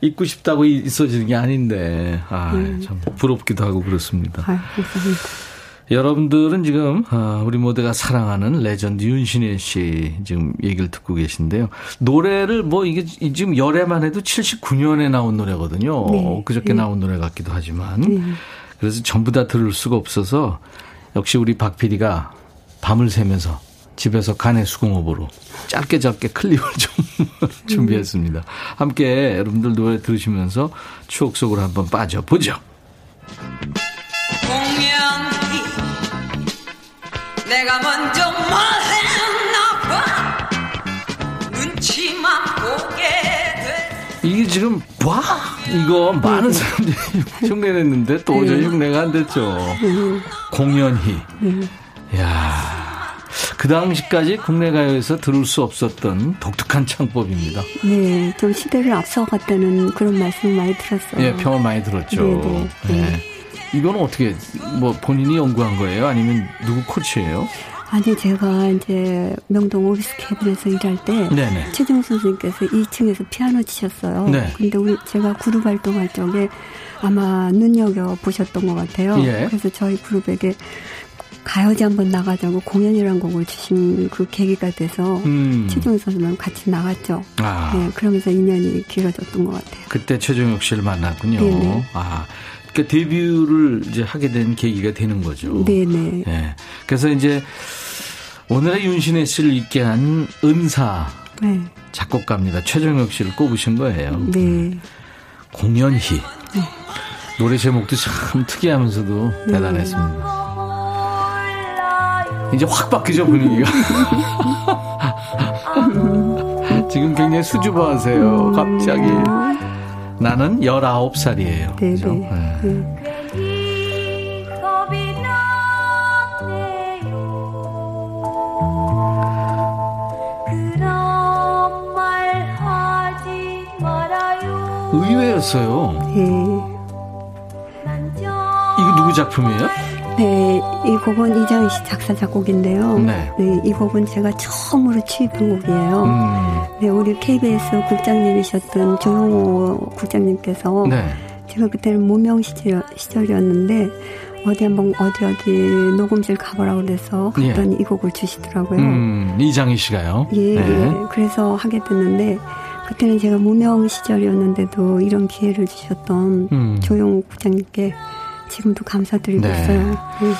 잊고 싶다고 있어지는 게 아닌데, 아, 참 부럽기도 하고 그렇습니다. 아유, 감사합니다. 여러분들은 지금 아, 우리 모두가 사랑하는 레전드 윤신혜 씨 지금 얘기를 듣고 계신데요. 노래를 뭐 이게 지금 열애만 해도 79년에 나온 노래거든요. 네. 그저께 네. 나온 노래 같기도 하지만 그래서 전부 다 들을 수가 없어서 역시 우리 박 PD가 밤을 새면서 집에서 간의 수공업으로 짧게 짧게 클립을 좀 <laughs> 준비했습니다. 함께 여러분들 노래 들으시면서 추억 속으로 한번 빠져보죠. 공연히 내가 먼저 말했나 봐 눈치만 보게 돼 이게 지금 와 이거 많은 사람들이 <laughs> 흉내냈는데 도저히 흉내가 안 됐죠. 공연희. 야그 당시까지 국내 가요에서 들을 수 없었던 독특한 창법입니다. 네, 좀 시대를 앞서갔다는 그런 말씀 많이 들었어요. 예, 평을 많이 들었죠. 네, 네, 예. 이거는 어떻게 뭐 본인이 연구한 거예요? 아니면 누구 코치예요? 아니 제가 이제 명동 오비스 캐빈에서 일할 때 네네. 최종 선생님께서 2층에서 피아노 치셨어요. 네. 근데 우리 제가 그룹 활동할 적에 아마 눈여겨 보셨던 것 같아요. 예. 그래서 저희 그룹에게 가요제 한번 나가자고 공연이란 곡을 주신 그 계기가 돼서 음. 최종 선생님 같이 나갔죠. 아. 네, 그러면서 인연이 길어졌던 것 같아요. 그때 최종혁 씨를 만났군요. 네네. 아, 그러니까 데뷔를 이제 하게 된 계기가 되는 거죠. 네네. 예. 그래서 이제 오늘의 윤신혜 씨를 있게 한 은사 네. 작곡가입니다. 최종혁 씨를 꼽으신 거예요. 네. 공연희. 노래 제목도 참 특이하면서도 네. 대단했습니다. 이제 확 바뀌죠 분위기가. <laughs> <laughs> 지금 굉장히 수줍어하세요. 갑자기. 나는 19살이에요. 네네. 그죠? 네. 네. 의외였어요. 네. 이거 누구 작품이에요? 네, 이 곡은 이장희 씨 작사 작곡인데요. 네. 이 곡은 제가 처음으로 취입한 곡이에요. 음, 네, 우리 KBS 국장님이셨던 조용호 국장님께서 네. 제가 그때는 무명 시절, 시절이었는데 어디 한번 어디 어디 녹음실 가보라고 그래서 갔더니 이 곡을 주시더라고요. 예. 음, 이장희 씨가요. 예, 네. 예. 그래서 하게 됐는데 그때는 제가 무명 시절이었는데도 이런 기회를 주셨던 음. 조용호 국장님께 지금도 감사드리고 네. 있어요. 네.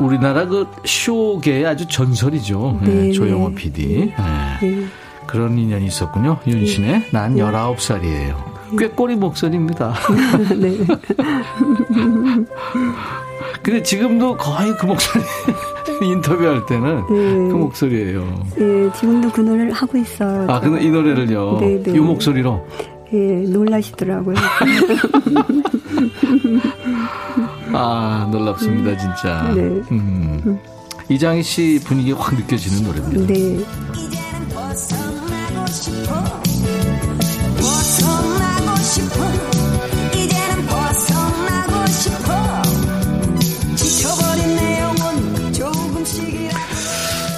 우리나라 그 쇼계의 아주 전설이죠. 네, 네, 조영호 네. PD. 네. 네. 그런 인연이 있었군요. 윤신의 난 19살이에요. 꽤 꼬리 목소리입니다. <laughs> 네. <laughs> 근데 지금도 거의 그 목소리 <laughs> 인터뷰할 때는 네. 그 목소리예요. 예, 지금도 그 노래를 하고 있어요. 아, 근데 이 노래를요. 네, 네. 이 목소리로 예, 놀라시더라고요. 아, 놀랍습니다, 진짜. 네. 음. 이장희 씨 분위기 확 느껴지는 노래입니다. 네.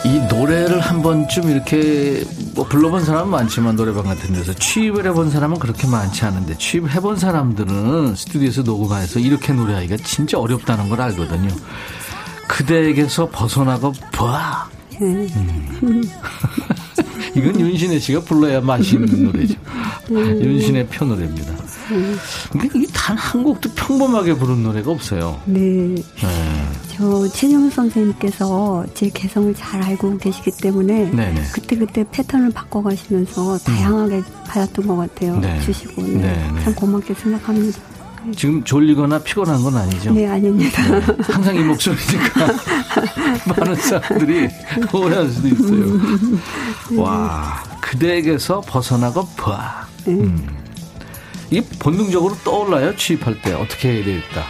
이 노래를 한 번쯤 이렇게 뭐 불러본 사람은 많지만 노래방 같은 데서 취입을 해본 사람은 그렇게 많지 않은데 취입해본 사람들은 스튜디오에서 녹음해서 이렇게 노래하기가 진짜 어렵다는 걸 알거든요. 그대에게서 벗어나고 봐. 음. <laughs> 이건 윤신혜 씨가 불러야 맛이 있는 노래죠. 윤신혜 표 노래입니다. 그러니까 이게 단 한 곡도 평범하게 부른 노래가 없어요. 네. 네. 저 최정 선생님께서 제 개성을 잘 알고 계시기 때문에 네네. 그때그때 패턴을 바꿔가시면서 다양하게 받았던 것 같아요. 네. 주시고. 네. 네, 네. 참 고맙게 생각합니다. 지금 졸리거나 피곤한 건 아니죠? 네, 아닙니다. 항상 이 목소리니까 <laughs> 많은 사람들이 <laughs> 오해할 수도 있어요. 와, 그대에게서 벗어나고 봐. 음. 이게 본능적으로 떠올라요, 취입할 때. 어떻게 해야 되겠다.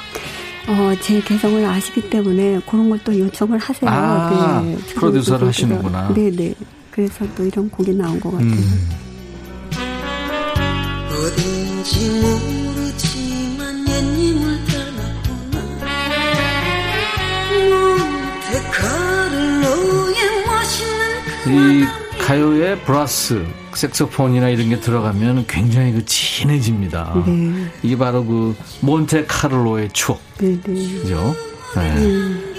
어, 제 개성을 아시기 때문에 그런 걸 또 요청을 하세요. 아, 네. 프로듀서를. 하시는구나. 네 네. 그래서 또 이런 곡이 나온 것 같아요. 음. 어딘지 모르지만 옛님을 닮았구나 맛있는 이 가요에 브라스, 색소폰이나 이런 게 들어가면 굉장히 그 진해집니다. 네. 이게 바로 그 몬테카를로의 추억. 네 네. 그죠? 네.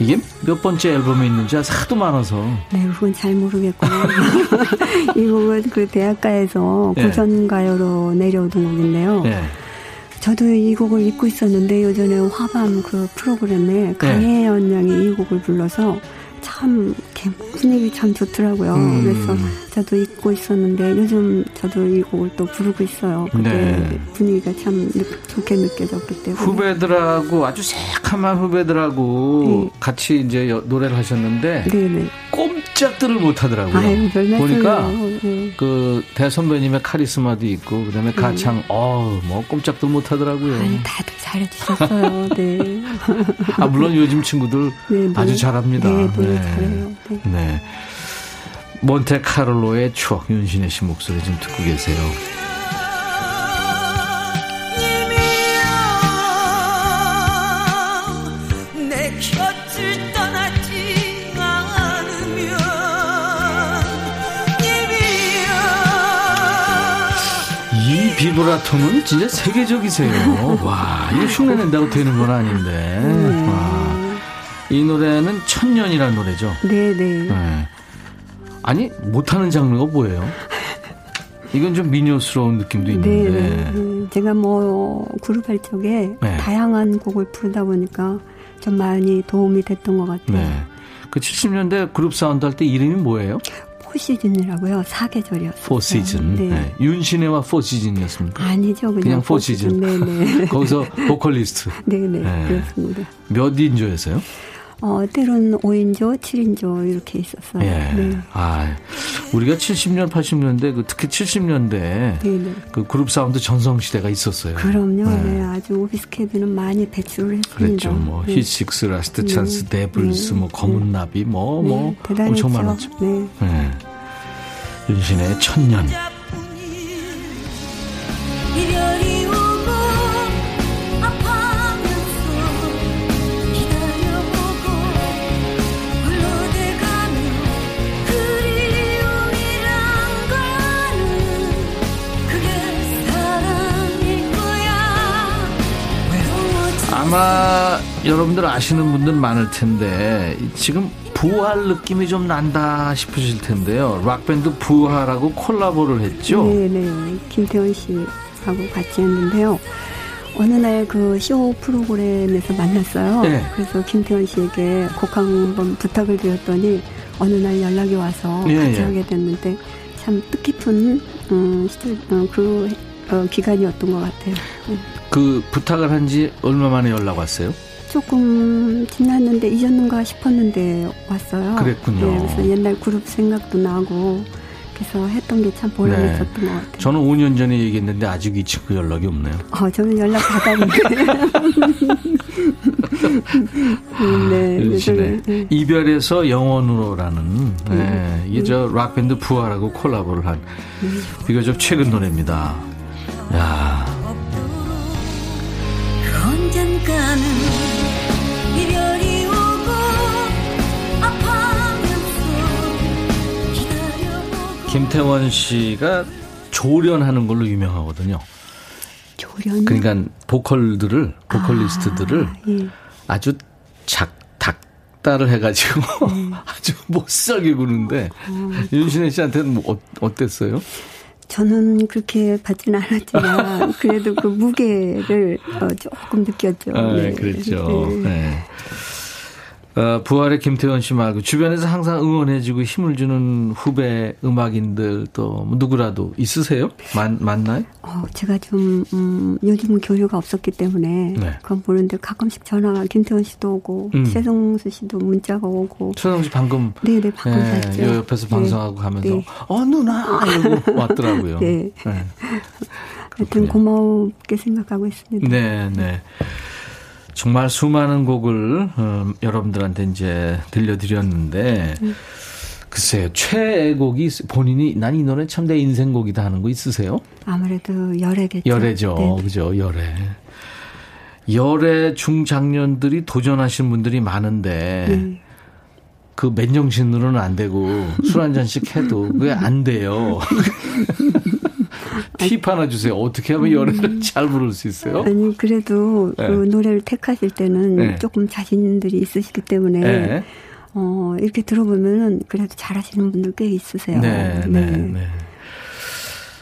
이게 몇 번째 앨범에 있는지 하도 많아서. 네, 그건 잘 모르겠고요. <laughs> 이 곡은 그 대학가에서 네. 고전가요로 내려오던 곡인데요. 네. 저도 이 곡을 잊고 있었는데 요전에 화밤 그 프로그램에 강혜연 양이 이 곡을 불러서 참 이렇게 분위기 참 좋더라고요. 음. 그래서 저도 잊고 있었는데 요즘 저도 이 곡을 또 부르고 있어요. 그때 네. 분위기가 참 느- 좋게 느껴졌기 때문에. 후배들하고 아주 새카만 후배들하고 네. 같이 이제 여- 노래를 하셨는데 네네. 꼼짝들을 못 하더라고요. 아유. 보니까 네. 그 대선배님의 카리스마도 있고 그다음에 가창 어뭐 꼼짝들 못 하더라고요. 다들 잘해주셨어요. <laughs> 네. 아 물론 요즘 친구들 네, 네. 아주 잘합니다. 네, 잘해요. 네. 네. 몬테카를로의 추억 윤신혜 씨 목소리 좀 듣고 계세요. 이 비브라토는 진짜 세계적이세요. 와, 이거 흉내 낸다고 되는 건 아닌데. 와. 이 노래는 천년이라는 노래죠. 네, 네. 네. 아니, 못하는 장르가 뭐예요? 이건 좀 미녀스러운 느낌도 네, 있는데. 네. 음, 제가 뭐 그룹 할 적에 네. 다양한 곡을 부르다 보니까 좀 많이 도움이 됐던 것 같아요. 네. 그 70년대 그룹 사운드 할 때 이름이 뭐예요? 포시즌이라고요. 사계절이었어요. 포시즌. 네. 네. 윤시내와 포시즌이었습니까? 아니죠, 그냥, 그냥 포시즌. 네네. <laughs> 거기서 보컬리스트. 네네, 네. 그렇습니다. 몇 인조였어요? 어, 때로는 5인조, 7인조 이렇게 있었어요. 예. 네. 아, 우리가 70년, 80년대, 그 특히 70년대 네네. 그 그룹 사운드 전성 시대가 있었어요. 그럼요. 네. 네. 아주 오피스 캐드는 많이 배출을 했습니다. 그랬죠. 뭐 네. 히식스, 라스트 찬스, 데블스, 뭐 검은 나비, 뭐뭐 네, 대단했죠. 엄청 많았죠. 네. 네. 윤신의 천년. 이별이 아마 여러분들 아시는 분들 많을 텐데 지금 부활 느낌이 좀 난다 싶으실 텐데요. 락밴드 부활하고 콜라보를 했죠. 네네. 김태원 씨하고 같이 했는데요. 어느 날 그 쇼 프로그램에서 만났어요. 네. 그래서 김태원 씨에게 곡 한번 부탁을 드렸더니 어느 날 연락이 와서 예, 같이 예. 하게 됐는데 참 뜻깊은 음, 시절, 어, 그 어, 기간이었던 것 같아요. 네. 그 부탁을 한 지 얼마 만에 연락 왔어요? 조금 지났는데 잊었는가 싶었는데 왔어요. 그랬군요. 네, 그래서 옛날 그룹 생각도 나고 그래서 했던 게 참 보람있었던 것 같아요. 네. 저는 5년 전에 얘기했는데 아직 이 친구 연락이 없네요. 어, 저는 연락 받았는데. 음, <laughs> 네. 윤신의 네. 이별에서 영원으로라는 네, 이게 저 락밴드 부활하고 콜라보를 한 비교적 최근 노래입니다. 야 김태원 씨가 조련하는 걸로 유명하거든요. 조련. 그러니까 보컬들을 보컬리스트들을 아, 예. 아주 작 닥달을 해가지고 <laughs> 아주 못 살게 구는데 윤신혜 씨한테는 뭐 어, 어땠어요? 저는 그렇게 받지는 않았지만 <laughs> 그래도 그 무게를 어, 조금 느꼈죠. 아, 네. 그랬죠. 네. 네. 어, 부활의 김태원 씨 말고 주변에서 항상 응원해주고 힘을 주는 후배 음악인들 또뭐 누구라도 있으세요? 많, 많나요? 어, 제가 좀 음, 요즘은 교류가 없었기 때문에 네. 그건 모르는데 가끔씩 전화가 김태원 씨도 오고 음. 최성수 씨도 문자가 오고 최성 씨 방금 네네 방금 예, 봤죠. 요 옆에서 네. 방송하고 가면서 네. 어 누나 이러고 왔더라고요. <laughs> 네. 네. 하여튼. 고맙게 생각하고 있습니다. 네, 네. 정말 수많은 곡을 음, 여러분들한테 이제 들려드렸는데 글쎄요 최애곡이 있- 본인이 난 이 노래 참 내 인생곡이다 하는 거 있으세요? 아무래도 열애겠죠. 열애죠, 네. 그죠? 열애. 열애 중장년들이 도전하신 분들이 많은데 네. 그 맨정신으로는 안 되고 술 한 잔씩 해도 그게 안 돼요. <laughs> 팁 하나 주세요. 어떻게 하면 열애를 잘 부를 수 있어요? 아니 그래도 네. 그 노래를 택하실 때는 네. 조금 자신들이 있으시기 때문에 네. 어, 이렇게 들어보면은 그래도 잘하시는 분들 꽤 있으세요. 네, 네, 네.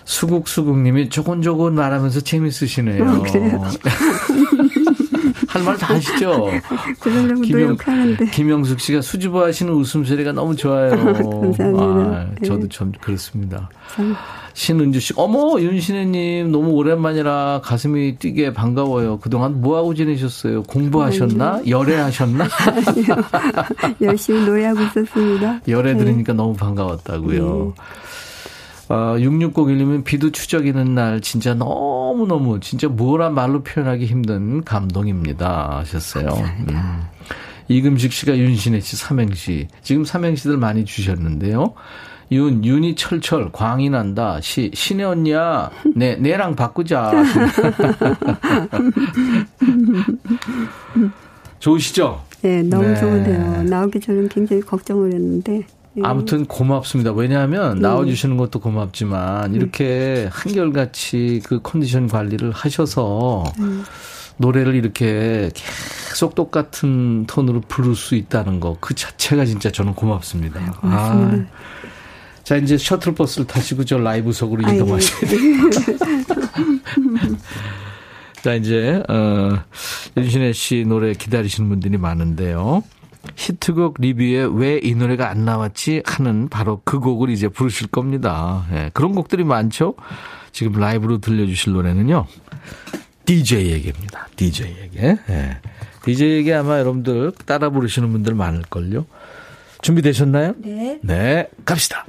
수국수국님이 조곤조곤 말하면서 재밌으시네요. 어, 그래요? <laughs> 할 말 다 하시죠? <laughs> 김영-. 김영숙 씨가 수줍어 하시는 웃음소리가 너무 좋아요. <laughs> 감사합니다. 아, 저도 네. 참 그렇습니다. 참. 신은주 씨, 어머, 윤신혜님, 너무 오랜만이라 가슴이 뛰게 반가워요. 그동안 뭐 하고 지내셨어요? 공부하셨나? 열애하셨나? <laughs> 열심히 노래하고 있었습니다. 열애 네. 들으니까 너무 반가웠다고요. 어, 6601님은 비도 추적이는 날 진짜 너무너무 진짜 뭐라 말로 표현하기 힘든 감동입니다 하셨어요. 음. 이금식 씨가 윤신혜 씨 삼행시. 지금 삼행시들 많이 주셨는데요. 윤, 윤이 철철, 광이 난다. 시, 신혜 언니야. 내, 내랑 바꾸자. <laughs> 좋으시죠? 네, 너무 네. 좋은데요. 나오기 전에 굉장히 걱정을 했는데. 예. 아무튼 고맙습니다. 왜냐하면 나와주시는 것도 고맙지만 이렇게 한결같이 그 컨디션 관리를 하셔서 노래를 이렇게 계속 똑같은 톤으로 부를 수 있다는 거 그 자체가 진짜 저는 고맙습니다. 고맙습니다. 자 이제 셔틀버스를 타시고 저 라이브석으로 아, 예. 이동하셔야 돼요. 자 이제 어 윤신혜 씨 노래 기다리시는 분들이 많은데요. 히트곡 리뷰에 왜 이 노래가 안 나왔지 하는 바로 그 곡을 이제 부르실 겁니다. 예, 그런 곡들이 많죠. 지금 라이브로 들려주실 노래는요. DJ에게입니다. DJ에게. 예. DJ에게 아마 여러분들 따라 부르시는 분들 많을걸요. 준비되셨나요? 네. 네, 갑시다.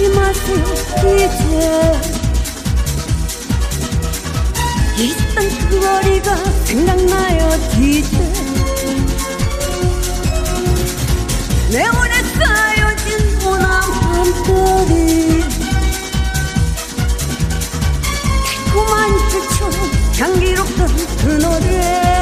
들지 마세요 이제. 있던 그 거리가 생각나요 이제. 내 오래 쌓여진 밤거리 달콤한 빛처럼 향기롭던 그 노래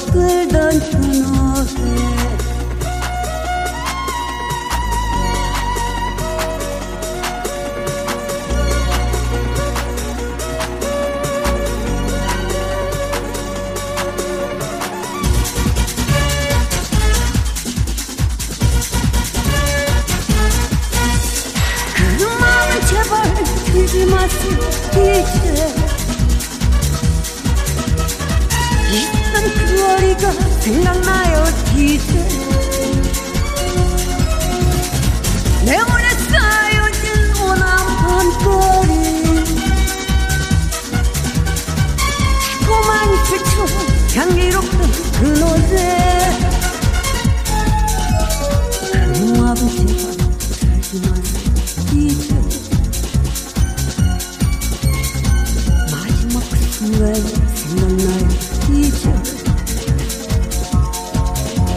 젖어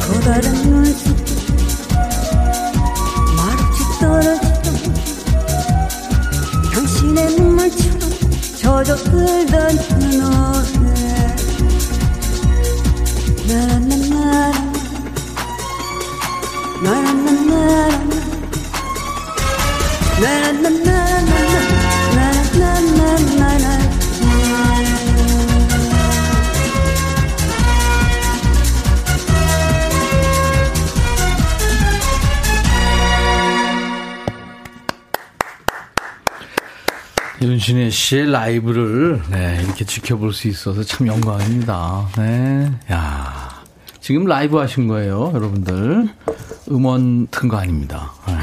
커다란 눈속에 마치 떨어지던 당신의 눈물처럼 젖어 들던 그노 씨의 라이브를 네, 이렇게 지켜볼 수 있어서 참 영광입니다. 네. 야. 지금 라이브 하신 거예요, 여러분들. 음원 튼 거 아닙니다. 네.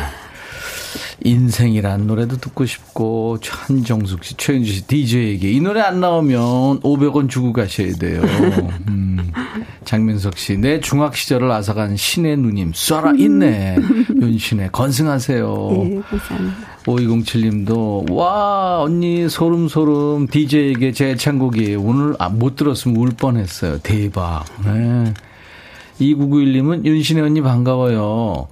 인생이란 노래도 듣고 싶고 한정숙 씨, 최윤주 씨 DJ에게 이 노래 안 나오면 500원 주고 가셔야 돼요. 음. 장민석 씨, 내 중학 시절을 앗아간 신의 누님 쏴라 있네. <laughs> 윤신의 건승하세요. 네, 감사합니다. 5207님도 와 언니 소름 소름 DJ에게 제 창곡이 오늘 아, 못 들었으면 울 뻔했어요. 대박. 네. 2991님은 윤신의 언니 반가워요.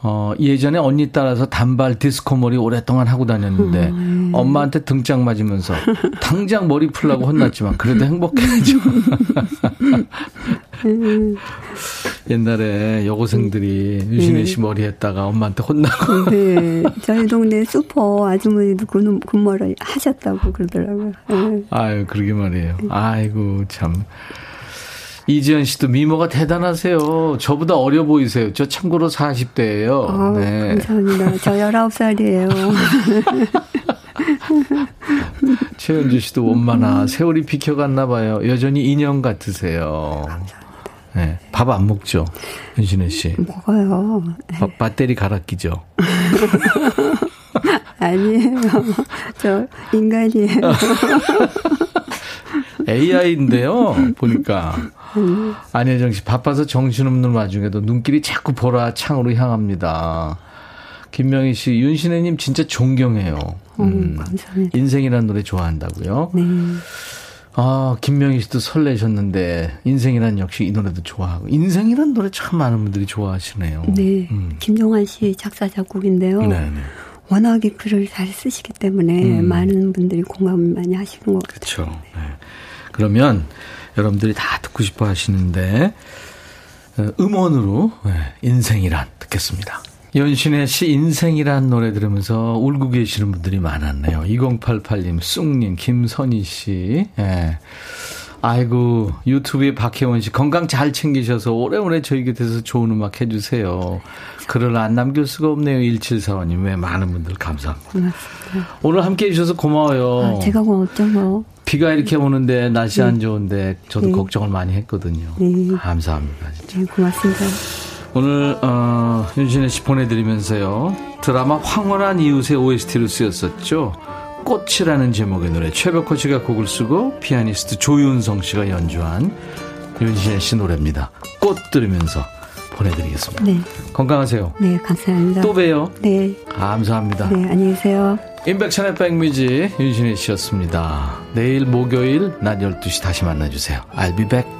어, 예전에 언니 따라서 단발 디스코 머리 오랫동안 하고 다녔는데 음. 엄마한테 등짝 맞으면서 당장 머리 풀라고 혼났지만 그래도 행복해하죠. <laughs> 음. 옛날에 여고생들이 윤신혜 씨 머리 했다가 엄마한테 혼나고. 네, <laughs> 저희 동네 슈퍼 아주머니도 군, 군머리 하셨다고 그러더라고요. 네. 아유, 그러게 말이에요. 아이고, 참. 이지연 씨도 미모가 대단하세요. 저보다 어려 보이세요. 저 참고로 40대예요. 아, 네. 감사합니다. 저 <laughs> 19살이에요. 최현주 씨도 <laughs> 원만하 세월이 비켜갔나 봐요. 여전히 인형 같으세요. 네. 밥안 먹죠? 윤신혜 씨. 먹어요. 바, 배터리 갈아 끼죠? <laughs> 아니에요. 저 인간이에요. <laughs> AI인데요, 보니까. 안혜정 씨, 바빠서 정신없는 와중에도 눈길이 자꾸 보라 창으로 향합니다. 김명희 씨, 윤신혜님 진짜 존경해요. 음, 감사합니다. 인생이라는 노래 좋아한다고요? 네. 아, 김명희 씨도 설레셨는데, 인생이란 역시 이 노래도 좋아하고, 인생이란 노래 참 많은 분들이 좋아하시네요. 네. 음. 김종환 씨 작사, 작곡인데요. 네네. 워낙에 글을 잘 쓰시기 때문에 음. 많은 분들이 공감을 많이 하시는 것 같아요. 그렇죠. 네. 그러면 여러분들이 다 듣고 싶어 하시는데 어, 음원으로 네, 인생이란 듣겠습니다. 연신의 씨 인생이란 노래 들으면서 울고 계시는 분들이 많았네요. 2088님, 쑥님, 김선희 씨. 예. 아이고 유튜브에 박혜원 씨 건강 잘 챙기셔서 오래오래 저희 곁에서 좋은 음악 해주세요. 글을 안 남길 수가 없네요. 1745님. 왜 많은 분들 감사합니다. 고맙습니다. 오늘 함께 해주셔서 고마워요. 아, 제가 고맙죠, 뭐. 비가 이렇게 오는데 날씨 안 좋은데 저도 네. 걱정을 많이 했거든요. 네. 감사합니다. 진짜. 네, 고맙습니다. 오늘 어, 윤신혜 씨 보내드리면서요. 드라마 황홀한 이웃의 OST로 쓰였었죠. 꽃이라는 제목의 노래 최백호 씨가 곡을 쓰고 피아니스트 조윤성 씨가 연주한 윤신혜 씨 노래입니다. 꽃 들으면서 보내드리겠습니다. 네. 건강하세요. 네, 감사합니다. 또 봬요. 네. 감사합니다. 네, 안녕히 계세요. 인백천의 백뮤지 윤신혜 씨였습니다. 내일 목요일 낮 12시 다시 만나주세요. I'll be back.